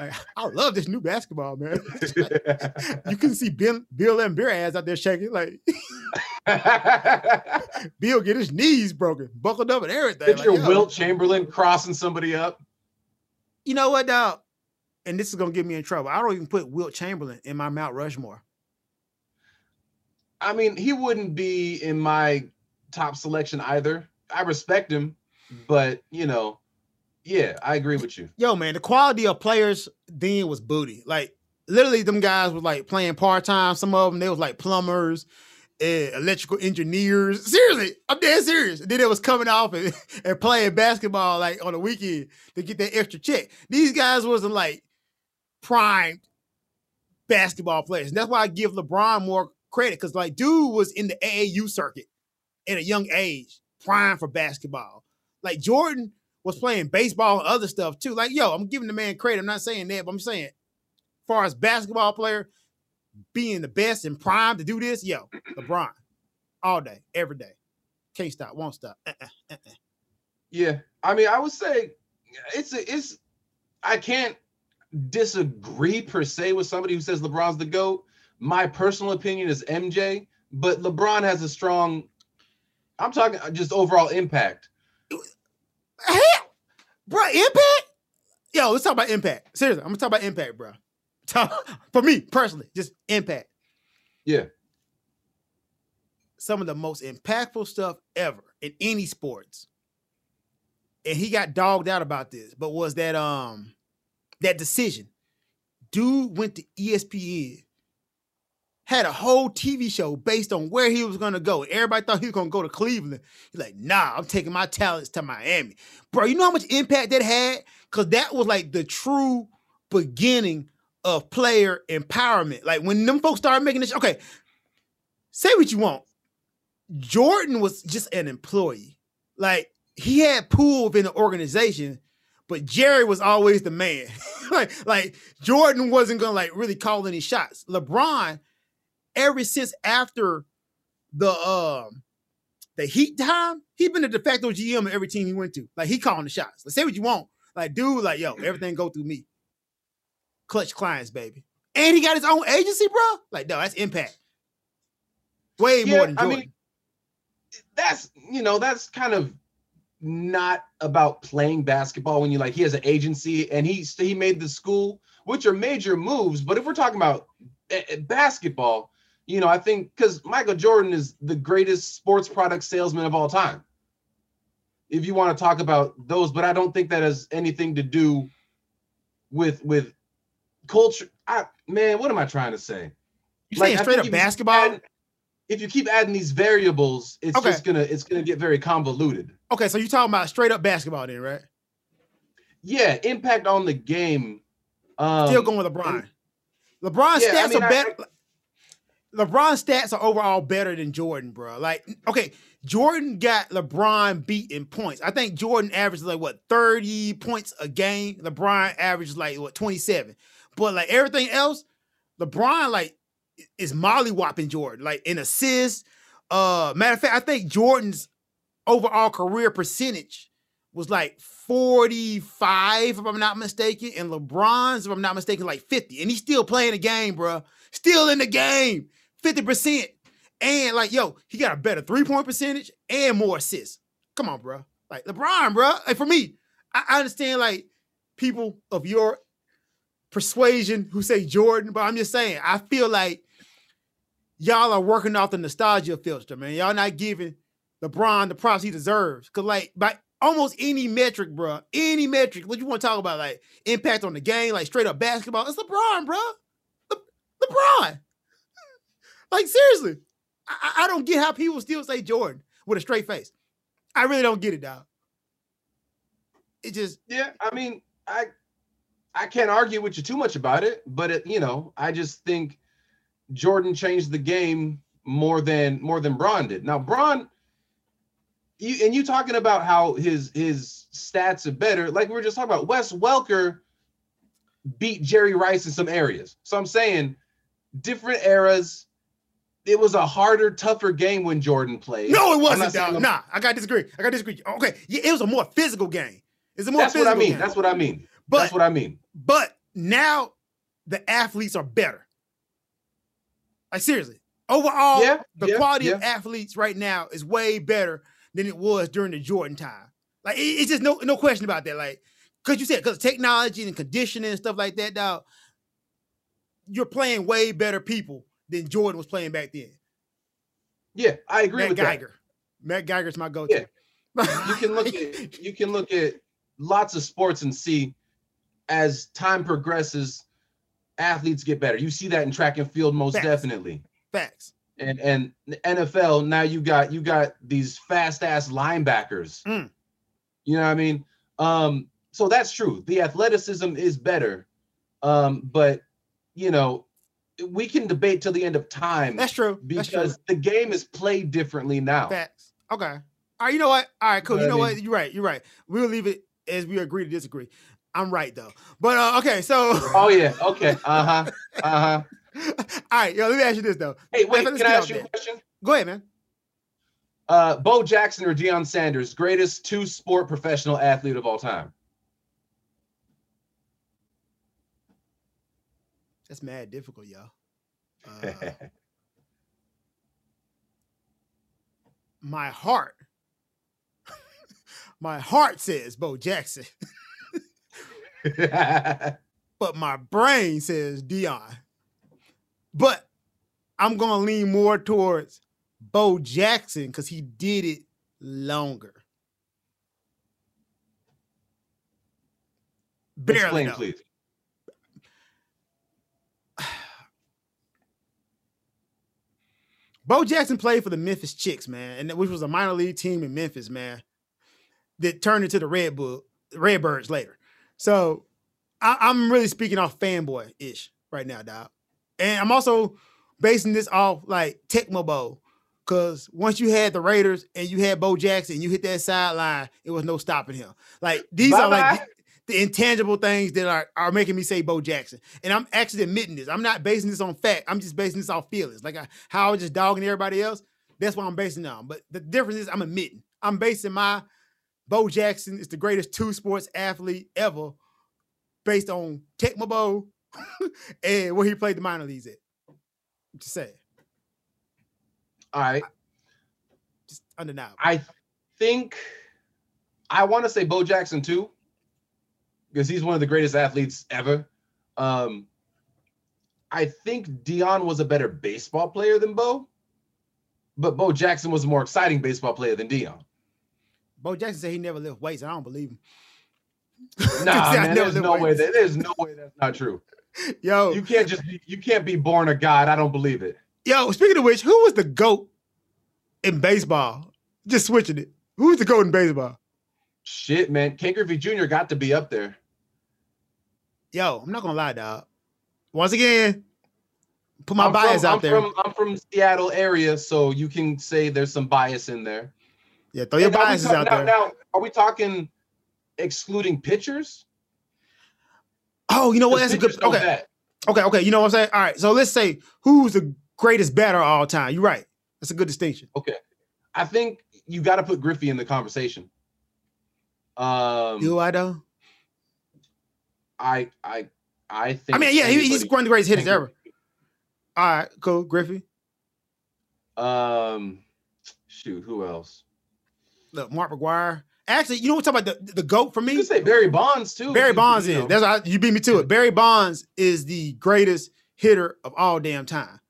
Like, I love this new basketball, man. you can see Bill, Bill Laimbeer ass out there shaking. Like, Bill get his knees broken, buckled up and everything. Picture Like, Wilt Chamberlain crossing somebody up. You know what, dog? And this is gonna get me in trouble. I don't even put Wilt Chamberlain in my Mount Rushmore. I mean, he wouldn't be in my top selection either. I respect him, but you know, yeah, I agree with you. Yo, man, the quality of players then was booty. Like, literally, them guys was like playing part time. Some of them they was like plumbers, eh, electrical engineers. Seriously, I'm dead serious. And then it was coming off and, and playing basketball like on the weekend to get that extra check. These guys wasn't like primed basketball players. And that's why I give LeBron more credit because like dude was in the AAU circuit at a young age, prime for basketball. Like Jordan was playing baseball and other stuff too. Like, yo, I'm giving the man credit. I'm not saying that, but I'm saying, as far as basketball player being the best and prime to do this, yo, LeBron, all day, every day, can't stop, won't stop. Uh-uh, uh-uh. Yeah, I mean, I would say it's a, it's. I can't disagree per se with somebody who says LeBron's the goat. My personal opinion is MJ, but LeBron has a strong. I'm talking just overall impact. Hell, bro, impact. Yo, let's talk about impact. Seriously, I'm gonna talk about impact, bro. Talk- For me personally, just impact. Yeah. Some of the most impactful stuff ever in any sports. And he got dogged out about this, but was that um that decision? Dude went to ESPN, had a whole TV show based on where he was gonna go. Everybody thought he was gonna go to Cleveland. He's like, nah, I'm taking my talents to Miami. Bro, you know how much impact that had? Because that was like the true beginning of player empowerment. Like when them folks started making this, okay, say what you want. Jordan was just an employee. Like he had pool within the organization, but Jerry was always the man. like, like Jordan wasn't gonna like really call any shots. LeBron, ever since after the um the Heat time, he been a de facto GM of every team he went to. Like he calling the shots. Like say what you want. Like dude, like yo, everything go through me. Klutch clients, baby. And he got his own agency, bro. Like no, that's impact. Way Yeah, more than I Jordan. mean, that's you know that's kind of not about playing basketball when you like he has an agency and he he made the school which are major moves but if we're talking about eh, eh, basketball you know i think because michael jordan is the greatest sports product salesman of all time if you want to talk about those but i don't think that has anything to do with with culture i man what am i trying to say you like, saying straight up if you keep basketball? adding- if you keep adding these variables, it's Okay. just gonna it's gonna get very convoluted. Okay, so you're talking about straight up basketball then, right? Yeah, impact on the game. Um, Still going with LeBron. LeBron's yeah, I stats mean, are I- better. LeBron's stats are overall better than Jordan, bro. Like, okay, Jordan got LeBron beat in points. I think Jordan averaged like what 30 points a game. LeBron averaged like what 27. But like everything else, LeBron like is mollywopping Jordan, like in assists. Uh matter of fact, I think Jordan's overall career percentage was like 45, if I'm not mistaken, and LeBron's, if I'm not mistaken, like 50. And he's still playing the game, bro. Still in the game, 50%. And like, yo, he got a better three-point percentage and more assists. Come on, bro. Like LeBron, bro. Like for me, I, I understand like people of your persuasion who say Jordan, but I'm just saying, I feel like y'all are working off the nostalgia filter, man. Y'all not giving LeBron the props he deserves. Cause like by almost any metric, bro, any metric, what you want to talk about, like impact on the game, like straight up basketball, it's LeBron, bro. Le- LeBron. Like seriously. I, I don't get how people still say Jordan with a straight face. I really don't get it, dog. It just yeah. I mean, I I can't argue with you too much about it, but it, you know, I just think Jordan changed the game more than more than Bron did. Now, Bron, you and you talking about how his his stats are better. Like we were just talking about, Wes Welker beat Jerry Rice in some areas. So I'm saying different eras. It was a harder, tougher game when Jordan played. No, it wasn't. Dog. Nah, I got to disagree. I got to disagree. Okay, yeah, it was a more physical game. It's a more. That's what I mean. Game. That's what I mean. But, That's what I mean. But now the athletes are better. Like seriously, overall, yeah, the yeah, quality yeah. of athletes right now is way better than it was during the Jordan time. Like it, it's just no no question about that. Like because you said because technology and conditioning and stuff like that, dog. You're playing way better people than Jordan was playing back then. Yeah, I agree Matt with Geiger. that. Matt Geiger. Matt Geiger's my go-to. Yeah. you can look at you can look at lots of sports and see as time progresses, athletes get better. You see that in track and field most Facts. definitely. Facts. And and the NFL now you got you got these fast ass linebackers. Mm. You know what I mean? Um, so that's true. The athleticism is better. Um, but you know, we can debate till the end of time. That's true. Because that's true. the game is played differently now. Facts. Okay. All right. You know what? All right. Cool. You know, what? You're right. You're right. We'll leave it as we agree to disagree. I'm right though. But uh, okay, so. oh yeah. Okay. Uh huh. Uh huh. All right, yo. Let me ask you this though. Hey, wait. Can I ask you a question? Go ahead, man. Uh, Bo Jackson or Deion Sanders, greatest two-sport professional athlete of all time. That's mad difficult, y'all. Uh, my heart, my heart says Bo Jackson. but my brain says Deion. But I'm gonna lean more towards Bo Jackson because he did it longer. Barely. Explain, please. Bo Jackson played for the Memphis Chicks, man, and which was a minor league team in Memphis, man, that turned into the Red Bull Redbirds later. So I, am really speaking off fanboy ish right now, dog. And I'm also basing this off like Tecmo Bowl. Cause once you had the Raiders and you had Bo Jackson, you hit that sideline, it was no stopping him. Like these Bye-bye. are like the, intangible things that are, are making me say Bo Jackson. And I'm actually admitting this. I'm not basing this on fact. I'm just basing this off feelings. Like I, how I was just dogging everybody else. That's what I'm basing on. But the difference is I'm admitting. I'm basing my Bo Jackson is the greatest two sports athlete ever based on Tecmo Bowl and where he played the minor leagues at. Just say. All right. Just undeniable. I think I want to say Bo Jackson too, because he's one of the greatest athletes ever. Um, I think Deion was a better baseball player than Bo, but Bo Jackson was a more exciting baseball player than Deion. Bo Jackson said he never lifted weights. I don't believe him. Nah, man, there's no way that there's no way that's not true. Yo, you can't just be, you can't be born a god. I don't believe it. Yo, speaking of which, who was the goat in baseball? Just switching it. Who was the goat in baseball? Shit, man, Ken Griffey Jr. got to be up there. Yo, I'm not gonna lie, dog. Once again, put my I'm bias from, out I'm there. From, I'm from Seattle area, so you can say there's some bias in there. Yeah, throw your biases out now, there. Now, are we talking excluding pitchers? Oh, you know what? That's a good. Okay. Okay. Okay. You know what I'm saying? All right. So let's say who's the greatest batter of all time. You're right. That's a good distinction. Okay. I think you got to put Griffey in the conversation. Um, Do I though? I I I think. I mean, yeah, he, he's one of the greatest hitters ever. All right, cool, Griffey. Um, shoot, who else? Look, Mark McGwire. Actually, you know what talking about the, the GOAT for me? You say Barry Bonds too. Barry Bonds is. Know. That's how you beat me to it. Barry Bonds is the greatest hitter of all damn time.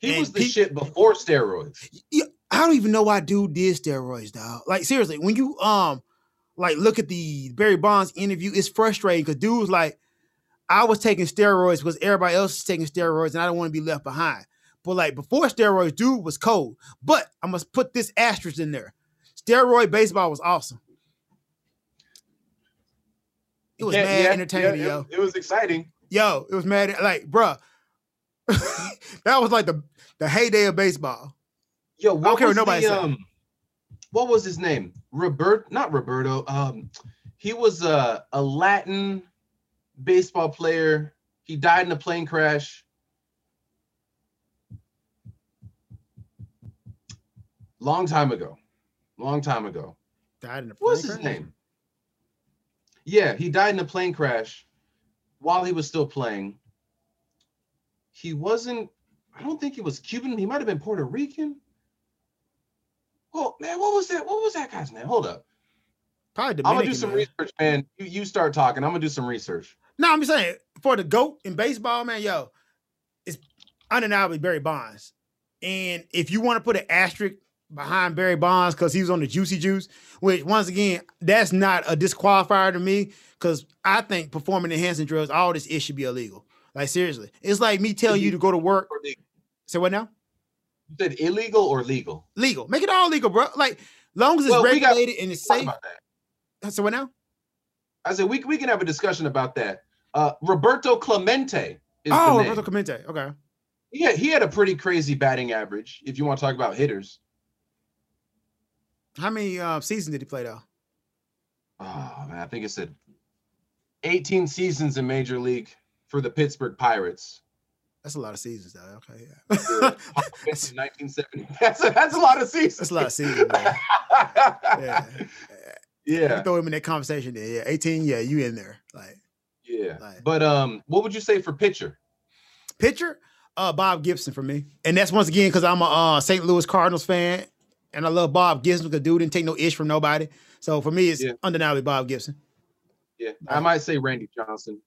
He and was the he, shit before steroids. Yeah, I don't even know why dude did steroids, dog. Like seriously, when you um like look at the Barry Bonds interview, it's frustrating because dude was like, I was taking steroids because everybody else is taking steroids and I don't want to be left behind. But like before steroids, dude was cold. But I must put this asterisk in there. Steroid baseball was awesome. It was Yeah, mad yeah, entertaining, yeah, yo. It, it was exciting. Yo, it was mad. Like, bruh, that was like the the heyday of baseball. Yo, what care what nobody the, um, what was his name? Robert, not Roberto. Um, he was a a Latin baseball player. He died in a plane crash. Long time ago. Long time ago. Died in a What's plane his crash? name? Yeah, he died in a plane crash while he was still playing. He wasn't, I don't think he was Cuban. He might have been Puerto Rican. Oh man, what was that? What was that guy's name? Hold up. Probably I'm gonna do some man. research, man. You, you start talking. I'm gonna do some research. No, I'm just saying for the goat in baseball, man, yo, it's undeniably Barry Bonds. And if you want to put an asterisk behind Barry Bonds because he was on the juicy juice, which once again, that's not a disqualifier to me because I think performing enhancing drugs, all this ish should be illegal. Like seriously, it's like me telling you to go to work. Say what now? You said illegal or legal? Legal. Make it all legal, bro. Like long as it's Well, we got- regulated and it's safe. So what now? I said we, we can have a discussion about that. Uh, Roberto Clemente is Oh, the name. Roberto Clemente. Okay. Yeah, he had a pretty crazy batting average. If you want to talk about hitters. How many uh, seasons did he play though? Oh man, I think it said 18 seasons in Major League for the Pittsburgh Pirates. That's a lot of seasons, though. Okay, yeah. Hall of Fame in 1970. That's a, that's a lot of seasons. That's a lot of seasons, man. Yeah. yeah. Throw him in that conversation there. Yeah, 18, yeah, you in there. Like Yeah. Like- But um, what would you say for pitcher? pitcher, uh, Bob Gibson for me. And that's once again because I'm a uh, St. Louis Cardinals fan and I love Bob Gibson because dude didn't take no ish from nobody. So for me, it's Yeah. undeniably Bob Gibson. Yeah, I might say Randy Johnson.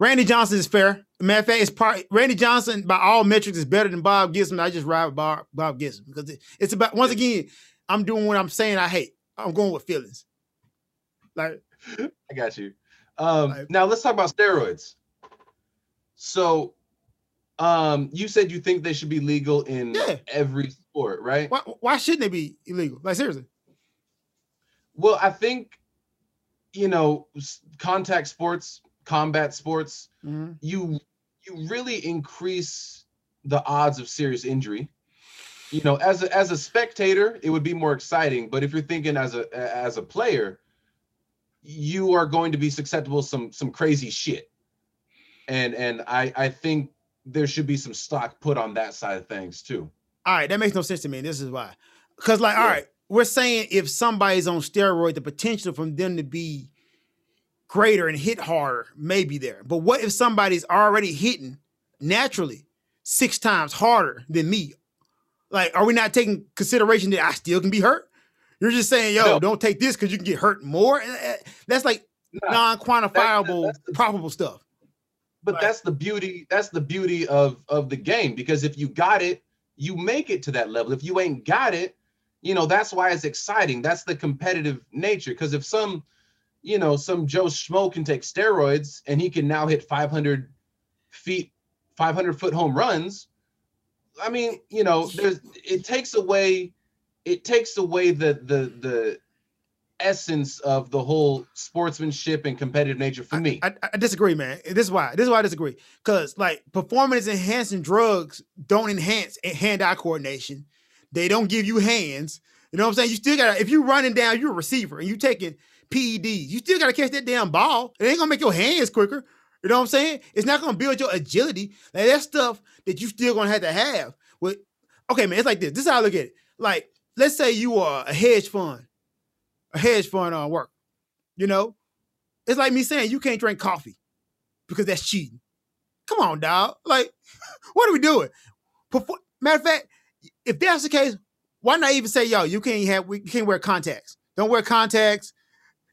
Randy Johnson is fair. Matter of fact, it's part Randy Johnson by all metrics is better than Bob Gibson. I just ride with Bob, Bob Gibson because it- it's about once again, I'm doing what I'm saying I hate. I'm going with feelings. Like I got you. Um, Like- now let's talk about steroids. So, um, you said you think they should be legal in Yeah. every sport, right? why why shouldn't they be illegal? Like seriously. Well, I think you know contact sports, combat sports. Mhm. You you really increase the odds of serious injury. You know, as a as a spectator, it would be more exciting. But if you're thinking as a as a player, you are going to be susceptible to some some crazy shit. And and I I think there should be some stock put on that side of things too. All right, that makes no sense to me. And this is why. Because, like, all Yeah. right, we're saying if somebody's on steroid, the potential from them to be greater and hit harder maybe there. But what if somebody's already hitting naturally six times harder than me? Like, are we not taking consideration that I still can be hurt? You're just saying, yo, No. don't take this because you can get hurt more. Eh, eh, That's like Nah, non-quantifiable, that's probable stuff. but Right. that's the beauty that's the beauty of of the game because if you got it you make it to that level if you ain't got it you know that's why it's exciting that's the competitive nature because if some you know some joe schmo can take steroids and he can now hit 500 feet 500 foot home runs i mean you know there's it takes away it takes away the the the essence of the whole sportsmanship and competitive nature for me I, I disagree, man. This is why. This is why I disagree. Because like performance enhancing drugs don't enhance hand-eye coordination. They don't give you hands. You know what I'm saying? You still gotta, if you're running down, you're a receiver and you taking PEDs, you still gotta catch that damn ball. It ain't gonna make your hands quicker. You know what I'm saying? It's not gonna build your agility. Like that's stuff that you still gonna have to have. With okay, man, it's like this. This is how I look at it. Like, let's say you are a hedge fund, a hedge fund on work. You know, it's like me saying you can't drink coffee because that's cheating. Come on, dog. Like, what are we doing? Matter of fact, if that's the case, why not even say, yo, you can't have, you can't wear contacts. Don't wear contacts.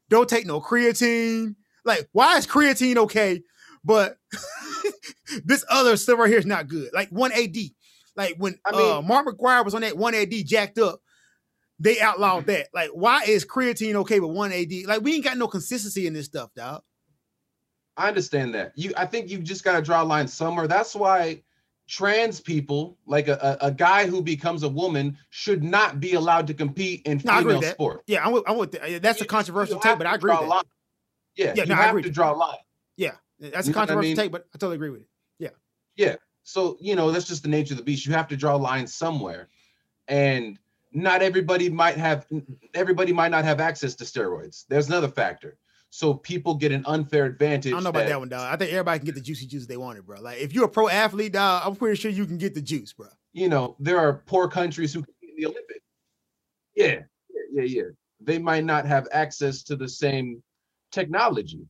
Don't take no creatine. Like, why is creatine okay, but this other stuff right here is not good? Like one AD. Like when I uh, mean- Mark McGwire was on that one AD jacked up, they outlawed that. Like, why is creatine okay with one AD? Like, we ain't got no consistency in this stuff, dog. I understand that. You I think you just gotta draw a line somewhere. That's why trans people, like a, a, a guy who becomes a woman, should not be allowed to compete in No, female sport. Yeah, I'm with, I'm with that. that's a controversial take, but I agree with that. line. Yeah, Yeah, you no, I have agree to draw a line. Yeah, that's a know I controversial mean? take, but I totally agree with it. Yeah. Yeah. So, you know, that's just the nature of the beast. You have to draw a line somewhere. And not everybody might have everybody might not have access to steroids. There's another factor. So people get an unfair advantage. I don't know about that one, dog. I think everybody can get the juicy juice they wanted, bro. Like if you're a pro athlete, dog, I'm pretty sure you can get the juice, bro. You know, there are poor countries who compete in the Olympics. Yeah, yeah, yeah, yeah. They might not have access to the same technology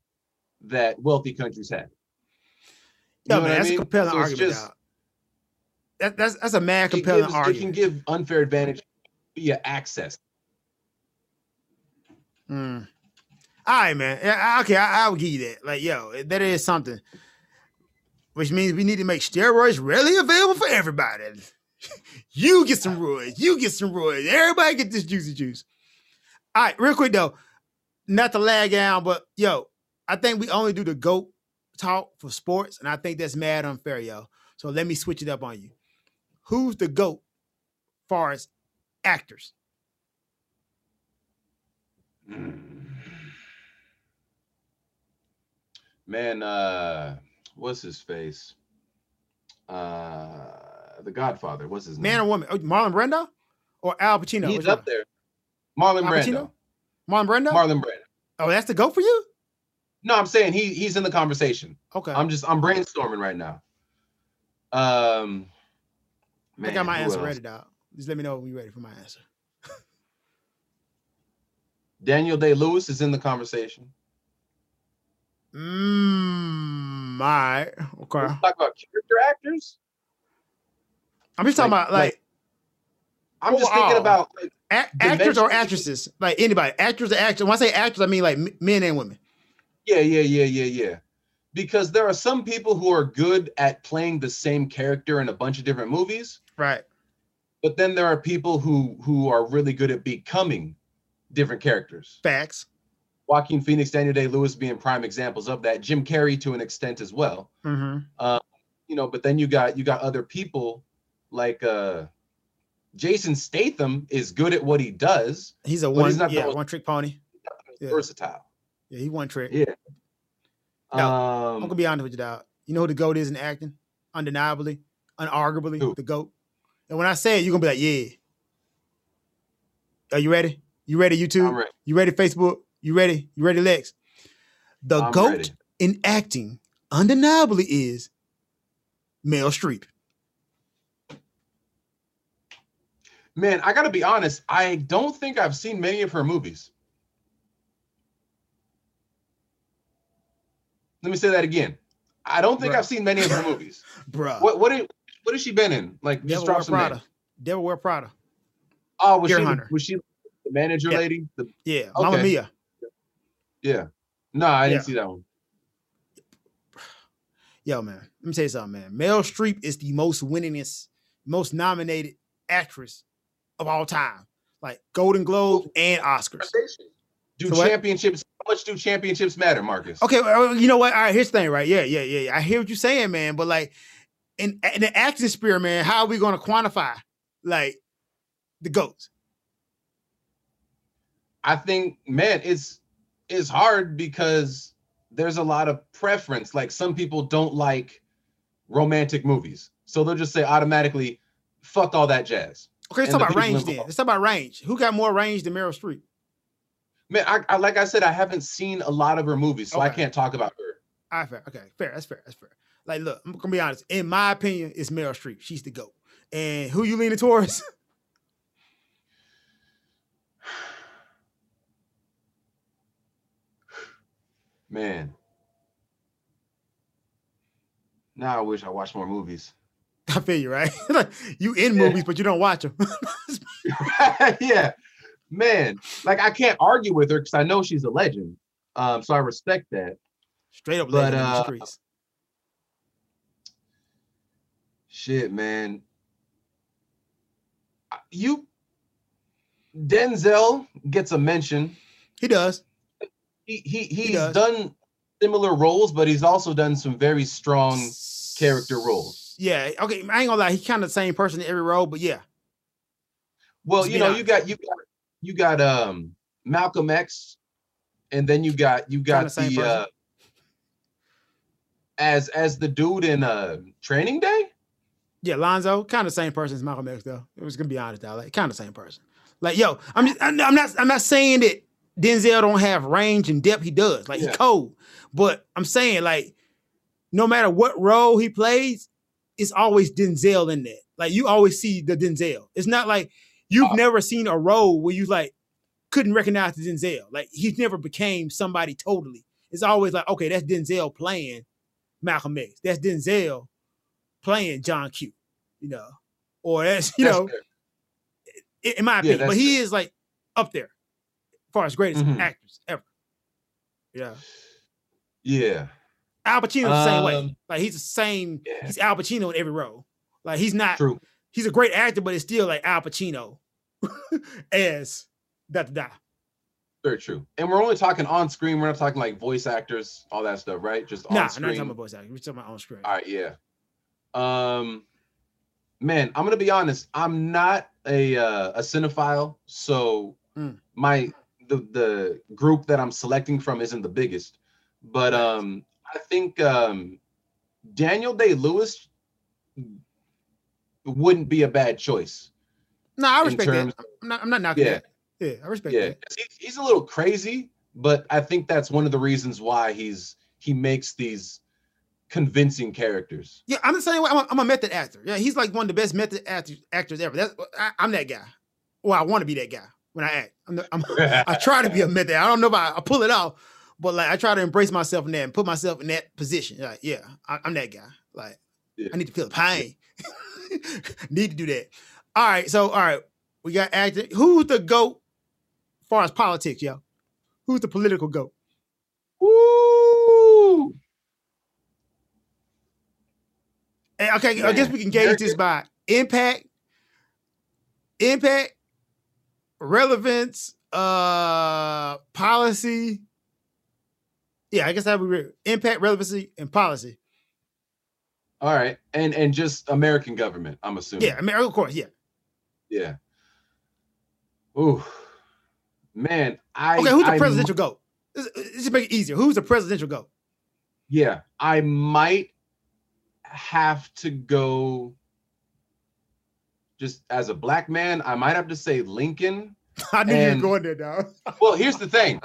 that wealthy countries have. You Yeah, man, what I that's mean? a compelling So argument, just- That, that's that's a mad It, compelling gives, it can give unfair advantage via access. Mm. All right, man. Yeah, okay, I, I will give you that. Like, yo, that is something. Which means we need to make steroids readily available for everybody. you get some roids. You get some roids. Everybody get this juicy juice. All right, real quick though, not to lag down, but yo, I think we only do the goat talk for sports, and I think that's mad unfair, yo. So let me switch it up on you. Who's the goat far as actors? Hmm. Man, uh, what's his face? Uh, The Godfather. What's his Man name? Man or woman? Oh, Marlon Brando or Al Pacino? He's up there. Marlon Al Brando. Pacino? Marlon Brando? Marlon Brando. oh, that's the go for you? No, I'm saying he he's in the conversation. Okay. I'm just I'm brainstorming right now. Um, I man, got my answer else? ready, dog. Just let me know when you're ready for my answer. Daniel Day Lewis is in the conversation. Mmm. All right. Okay. Let's talk about character actors. I'm just talking about like, I'm just thinking Wow. about like, a- actors or actresses, like anybody, actors or actors. When I say actors, I mean like men and women. yeah, yeah, yeah, yeah, yeah. Because there are some people who are good at playing the same character in a bunch of different movies, Right. but then there are people who who are really good at becoming different characters. Facts. Joaquin Phoenix, Daniel Day Lewis being prime examples of that. Jim Carrey to an extent as well. Mm-hmm. You know, but then you got you got other people like uh Jason Statham is good at what he does. He's a one, he's yeah, most- one trick pony. Yeah. versatile. Yeah, he one trick. Yeah. No, I'm um, gonna be honest with you, dog. You know who the goat is in acting? Undeniably, unarguably, Who? the goat. And when I say it, you're gonna be like, yeah. Are you ready? You ready, YouTube? I'm ready. You ready, Facebook? You ready? You ready, Lex? The I'm goat ready. in acting undeniably is Meryl Streep. Man, I gotta be honest. I don't think I've seen many of her movies. Let me say that again. I don't think Bruh. I've seen many of her movies. Bruh. What what did, what has she been in? Like just drop Wear some Prada. names. Devil Wear Prada. Oh, was Deer she Hunter. was she the manager Yeah. lady? The, Yeah. Mamma Mia. Yeah. No, I didn't Yeah. see that one. Yo, man. Let me tell you something, man. Meryl Streep is the most winningest, most nominated actress of all time. Like Golden Globe and Oscars. Do So what? championships? How much do championships matter, Marcus? Okay, well, you know what? All right, here's the thing, right? Yeah, yeah, yeah. yeah. I hear what you're saying, man. But like in, in the acting sphere, man, how are we gonna quantify like the goats? I think, man, it's it's hard because there's a lot of preference. Like some people don't like romantic movies, so they'll just say automatically, "Fuck all that jazz." Okay, let's And talk the about range then. Let's talk about range. Who got more range than Meryl Streep? Man, I, I like I said, I haven't seen a lot of her movies, so I can't talk about her. All right, fair. Okay, fair. That's fair. That's fair. Like, look, I'm gonna be honest. In my opinion, it's Meryl Streep. She's the goat. And who you leaning towards? Man, now I wish I watched more movies. I feel you, right? like you in Yeah. movies, but you don't watch them. yeah, man, like I can't argue with her because I know she's a legend. Um, so I respect that. Straight up But, legend in the uh, streets. Shit, man. You Denzel gets a mention. He does. He he he's does. done similar roles, but he's also done some very strong character roles. Yeah. Okay. I ain't gonna lie. He's kind of the same person in every role, but yeah. Well, you know, you got you got you got um Malcolm X, and then you got you got the, the uh as as the dude in uh Training Day. Yeah, Lonzo, kind of same person as Malcolm X though. It was gonna be honest though, like kind of same person. Like yo, I'm just, I'm not I'm not saying that Denzel don't have range and depth. He does. Like yeah. he's cold, but I'm saying like no matter what role he plays, it's always Denzel in there. Like you always see the Denzel. It's not like you've oh. never seen a role where you like couldn't recognize the Denzel. Like he's never became somebody totally. It's always like, okay, that's Denzel playing Malcolm X. That's Denzel playing John Q. You know, or that's you that's know, fair. in my opinion. Yeah, but he fair. is like up there, far as greatest mm-hmm. actors ever. Yeah. Yeah. Al Pacino's the same way. Um, like he's the same. Yeah. He's Al Pacino in every role. Like he's not. True. He's a great actor, but it's still like Al Pacino as that da. Very true. And we're only talking on screen. We're not talking like voice actors, all that stuff, right? Just nah, on screen. I'm not talking about voice actors. We're talking about on screen. All right, yeah. Um, man, I'm gonna be honest. I'm not a uh, a cinephile, so mm. my the the group that I'm selecting from isn't the biggest. But um, I think um, Daniel Day Lewis wouldn't be a bad choice. No, I respect that. I'm not, I'm not knocking yeah. that. Yeah, I respect yeah. that. He's, he's a little crazy, but I think that's one of the reasons why he's he makes these convincing characters. Yeah, I'm the same way. I'm a, I'm a method actor. Yeah, he's like one of the best method actors, actors ever. That's I, am that guy. Well, I want to be that guy when I act. I'm I'm, i try to be a method. I don't know if I, I pull it off, but like I try to embrace myself in that and put myself in that position. Like, yeah, I, am that guy. Like, yeah. I need to feel the pain. need to do that. All right, so all right, we got acting. Who's the goat as far as politics, yo? Who's the political goat? Woo! And, okay. I guess we can gauge this by impact, impact, relevance, uh, policy, yeah, I guess that would be impact, relevancy, and policy. All right, and and just American government, I'm assuming. Yeah, America, of course. Yeah. Yeah. Ooh, man, I okay. Who's the I, presidential goat? This should make it easier. Who's the presidential goat? Yeah, I might have to go. Just as a black man, I might have to say Lincoln. I knew and, you were going there now. well, here's the thing.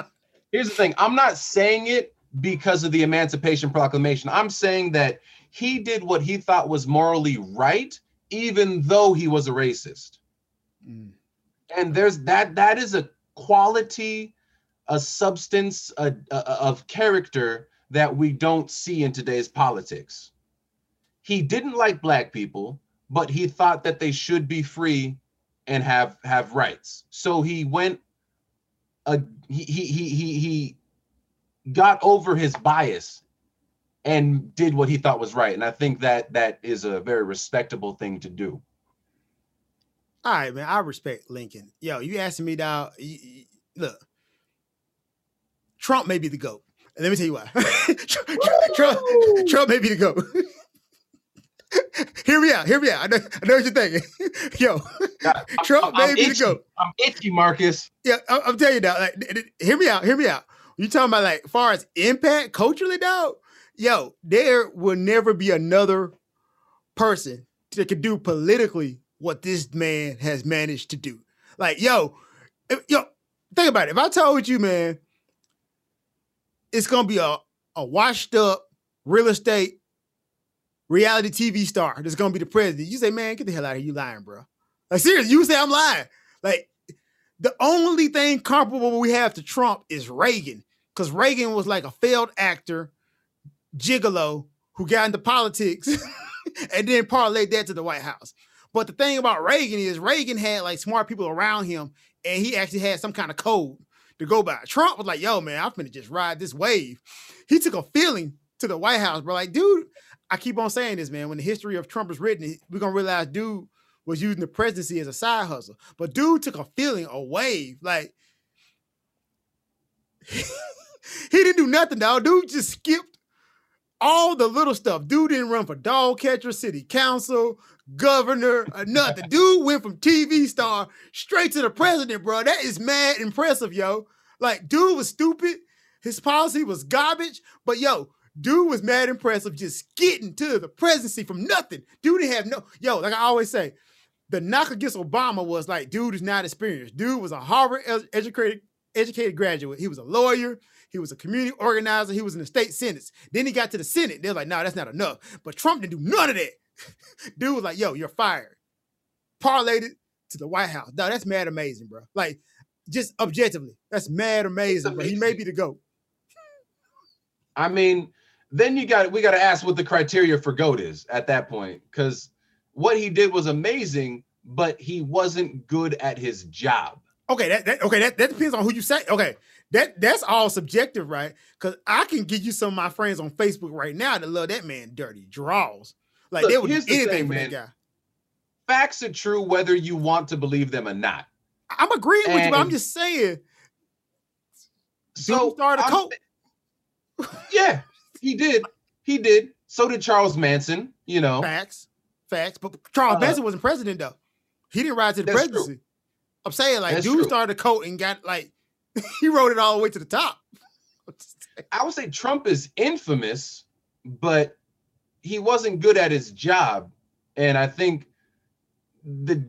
Here's the thing. I'm not saying it because of the Emancipation Proclamation. I'm saying that he did what he thought was morally right, even though he was a racist. Mm. And there's that, that is a quality, a substance a, a, of character that we don't see in today's politics. He didn't like black people, but he thought that they should be free and have have rights. So he went uh, he, he he he got over his bias and did what he thought was right. And I think that that is a very respectable thing to do. All right, man. I respect Lincoln. Yo, you asking me now? Look, Trump may be the goat. And let me tell you why. Trump, Trump may be the goat. hear me out. Hear me out. I know, I know what you're thinking. Yo, Trump I'm, may be the goat. I'm itchy, Marcus. Yeah, I'm, I'm telling you now. Like, hear me out. Hear me out. You talking about like far as impact culturally, dog? Yo, there will never be another person that could do politically what this man has managed to do. Like, yo, if, yo, think about it. If I told you, man, it's gonna be a, a washed up real estate reality TV star that's gonna be the president, you say, man, get the hell out of here, you lying, bro. Like seriously, you say I'm lying. Like the only thing comparable we have to Trump is Reagan, because Reagan was like a failed actor, gigolo who got into politics and then parlayed that to the White House. But the thing about Reagan is Reagan had like smart people around him, and he actually had some kind of code to go by. Trump was like, "Yo, man, I'm gonna just ride this wave." He took a feeling to the White House, bro. Like, dude, I keep on saying this, man. When the history of Trump is written, we're gonna realize dude was using the presidency as a side hustle. But dude took a feeling, a wave. Like he didn't do nothing, dog. Dude just skipped all the little stuff. Dude didn't run for dog catcher, city council, governor, or nothing. Dude went from TV star straight to the president, bro. That is mad impressive, yo. Like, dude was stupid. His policy was garbage, but yo, dude was mad impressive just getting to the presidency from nothing. Dude didn't have no, yo, like I always say, the knock against Obama was like, dude is not experienced. Dude was a Harvard educated educated graduate. He was a lawyer. He was a community organizer. He was in the state senate. Then he got to the Senate. They're like, no, nah, that's not enough. But Trump didn't do none of that. Dude was like, yo, you're fired. Parlayed it to the White House. No, that's mad amazing, bro. Like, just objectively, that's mad amazing, But He may be the GOAT. I mean, then you got we got to ask what the criteria for GOAT is at that point. Because what he did was amazing, but he wasn't good at his job. Okay, that, that okay, that, that depends on who you say. Okay, that that's all subjective, right? Because I can give you some of my friends on Facebook right now that love that man dirty draws. Like Look, they would do anything thing, for man. that guy. Facts are true whether you want to believe them or not. I'm agreeing and with you, but I'm just saying. So start a cult. yeah, he did. He did. So did Charles Manson. You know, facts, facts. But Charles uh, Manson wasn't president though. He didn't rise to the presidency. True. I'm saying like, that's dude true. started a cult and got like he rode it all the way to the top. I would say Trump is infamous, but he wasn't good at his job. And I think the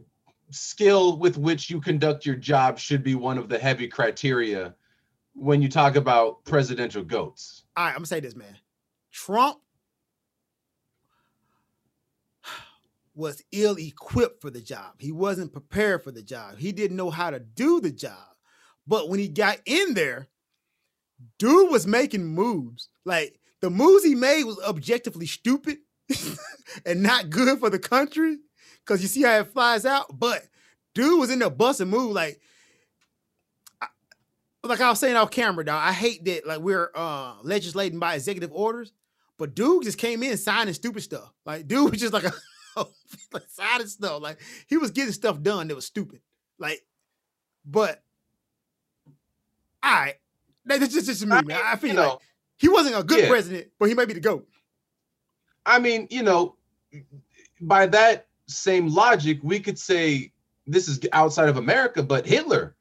skill with which you conduct your job should be one of the heavy criteria when you talk about presidential goats. All right, I'm gonna say this, man. Trump was ill equipped for the job. He wasn't prepared for the job. He didn't know how to do the job. But when he got in there, dude was making moves. Like the moves he made was objectively stupid and not good for the country. Cause you see how it flies out. But dude was in there busting move. Like, I, like I was saying off camera, dog. I hate that like we're uh legislating by executive orders. But dude just came in signing stupid stuff. Like, dude was just like a like signing stuff. Like he was getting stuff done that was stupid. Like, but all right. That's just, just me, I man. I feel like know, he wasn't a good yeah. president, but he might be the GOAT. I mean, you know, by that same logic, we could say this is outside of America, but Hitler,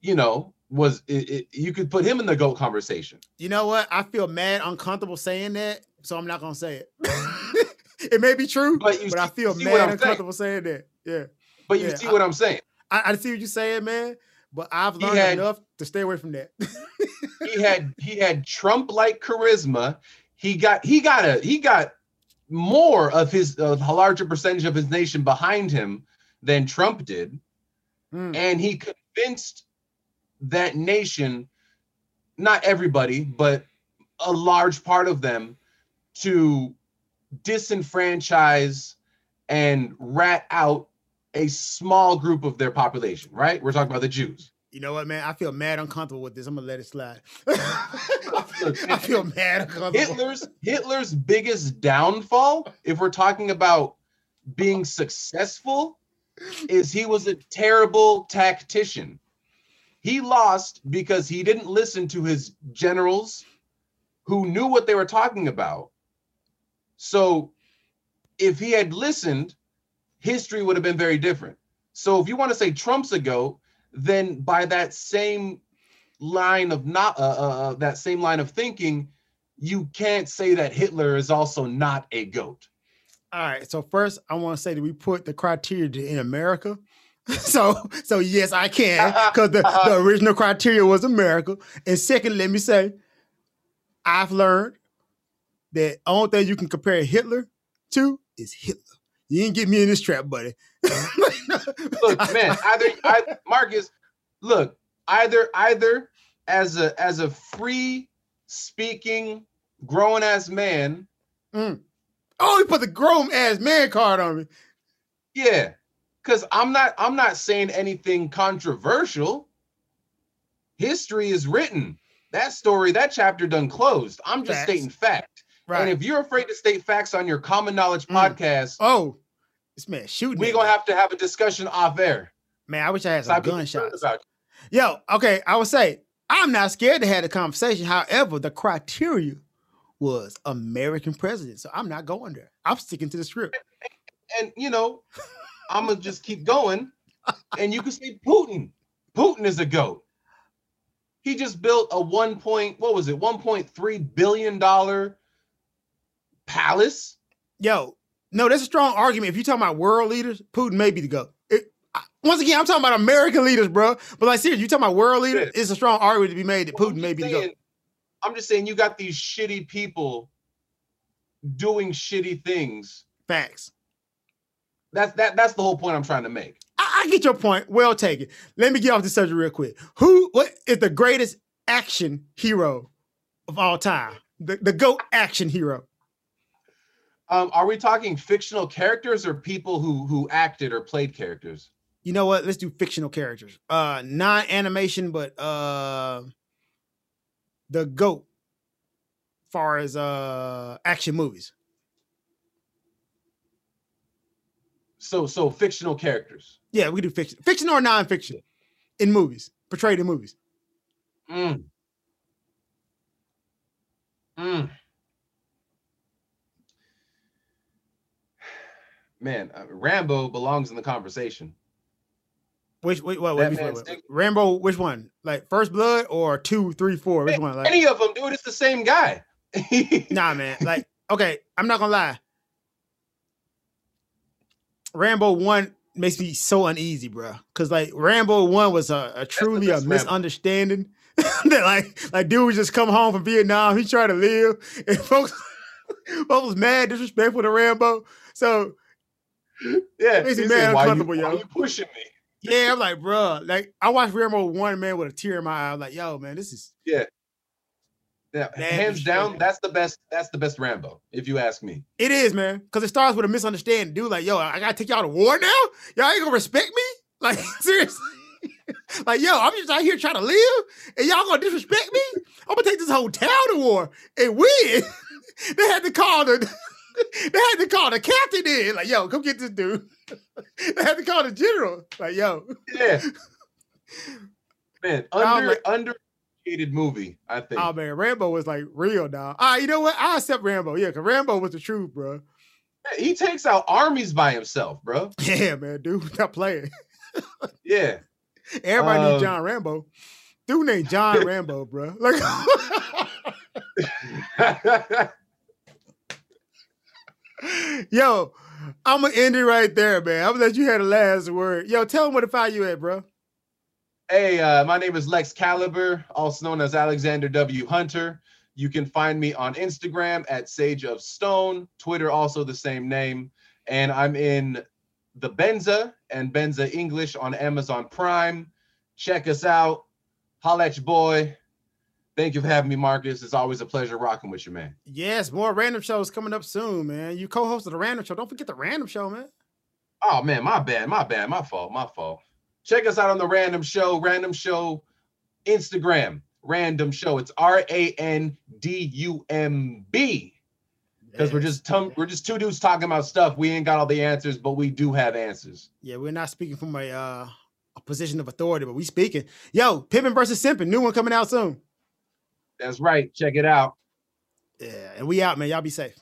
you know, was it, it, you could put him in the GOAT conversation. You know what? I feel mad uncomfortable saying that, so I'm not gonna say it. it may be true, but, but see, I feel mad uncomfortable saying. saying. that. Yeah. But you yeah, see what I, am saying. I, I, see what you're saying, man. But I've learned had, enough to stay away from that. he had he had Trump like charisma. He got he got a he got more of his a larger percentage of his nation behind him than Trump did, mm. and he convinced that nation, not everybody, but a large part of them, to disenfranchise and rat out a small group of their population, right? We're talking about the Jews. You know what, man? I feel mad uncomfortable with this. I'm gonna let it slide. I feel mad uncomfortable. Hitler's Hitler's biggest downfall, if we're talking about being successful, is he was a terrible tactician. He lost because he didn't listen to his generals who knew what they were talking about. So if he had listened, history would have been very different. So if you want to say Trump's a goat, then by that same line of not uh, uh, uh, that same line of thinking, you can't say that Hitler is also not a goat. All right. So first, I want to say that we put the criteria in America. so so yes, I can because the, the original criteria was America. And second, let me say, I've learned that only thing you can compare Hitler to is Hitler. You ain't get me in this trap, buddy. look, man, either I, Marcus, look, either either as a as a free speaking grown ass man. Mm. Oh, he put the grown ass man card on me. Yeah, because I'm not I'm not saying anything controversial. History is written. That story, that chapter done closed. I'm just Facts. stating fact. Right. And if you're afraid to state facts on your common knowledge mm. podcast, oh, this man shooting. We're gonna have to have a discussion off air. Man, I wish I had some gunshots. Yo, okay, I would say I'm not scared to have the conversation. However, the criteria was American president. So I'm not going there. I'm sticking to the script. And you know, I'm gonna just keep going. And you can say Putin. Putin is a goat. He just built a one point, what was it, 1.3 billion dollar palace. Yo, no, that's a strong argument. If you're talking about world leaders, Putin may be the goat. It, I, once again, I'm talking about American leaders, bro. But like, seriously, you talking about world leaders? It's a strong argument to be made that Well, Putin may be the goat. I'm just saying you got these shitty people doing shitty things. Facts. That's that that's the whole point I'm trying to make. I, I get your point. Well taken. Let me get off the subject real quick. Who what is the greatest action hero of all time? The the GOAT action hero. Um, are we talking fictional characters or people who who acted or played characters? You know what? Let's do fictional characters. Uh non-animation, but uh the GOAT far as uh action movies. So so fictional characters. Yeah, we do fiction. Fiction or non-fiction in movies, portrayed in movies. Mm. Mm. Man, uh, Rambo belongs in the conversation. Which wait, wait, wait, wait, wait, Rambo, which one? Like First Blood or two, three, four? Which one? Like Any of them, dude, it's the same guy. Nah, man. Like, okay, I'm not gonna lie. Rambo one makes me so uneasy, bro. Cause like Rambo one was a, a truly a misunderstanding. that like like dude was just come home from Vietnam. He tried to live, and folks, folks was mad, disrespectful to Rambo. So yeah, Makes me mad why uncomfortable, why yo." you pushing me? yeah, I'm like, bro, like I watched Rambo one man with a tear in my eye. I'm like, yo, man, this is Yeah, Mad hands down, disrespect. that's the best. That's the best Rambo, if you ask me. It is, man. Cause it starts with a misunderstanding. Dude, like, yo, I gotta take y'all to war now? Y'all ain't gonna respect me? Like, seriously. like, yo, I'm just out here trying to live, and y'all gonna disrespect me? I'm gonna take this whole town to war and win. they had to call the they had to call the captain in. Like, yo, come get this dude. they had to call the general. Like, yo. Yeah, man, under like- underrated movie, I think. Oh man, Rambo was like real now. Ah, you know what? I accept Rambo. Yeah, cause Rambo was the truth, bro. he takes out armies by himself, bro. Yeah, man, dude, stop playing. Yeah. Everybody Um, knew John Rambo. Dude named John Rambo, bro. Like, yo, I'm gonna end it right there, man. I'm gonna let you have the last word. Yo, tell them where to find you at, bro. Hey, uh, my name is Lex Caliber, also known as Alexander W. Hunter. You can find me on Instagram at Sage of Stone, Twitter also the same name, and I'm in the Benza and Benza English on Amazon Prime. Check us out. Holla at your boy. Thank you for having me, Marcus. It's always a pleasure rocking with you, man. Yes, more random shows coming up soon, man. You co-hosted of the random show. Don't forget the random show, man. Oh man, my bad, my bad, my fault, my fault. Check us out on the Random Show, Random Show, Instagram, Random Show. It's R A N D U M B. Because we're just tum- we're just two dudes talking about stuff. We ain't got all the answers, but we do have answers. yeah, we're not speaking from a uh a position of authority, but we speaking. Yo, Pippin versus Simpin, new one coming out soon. That's right. Check it out. Yeah, and we out, man. Y'all be safe.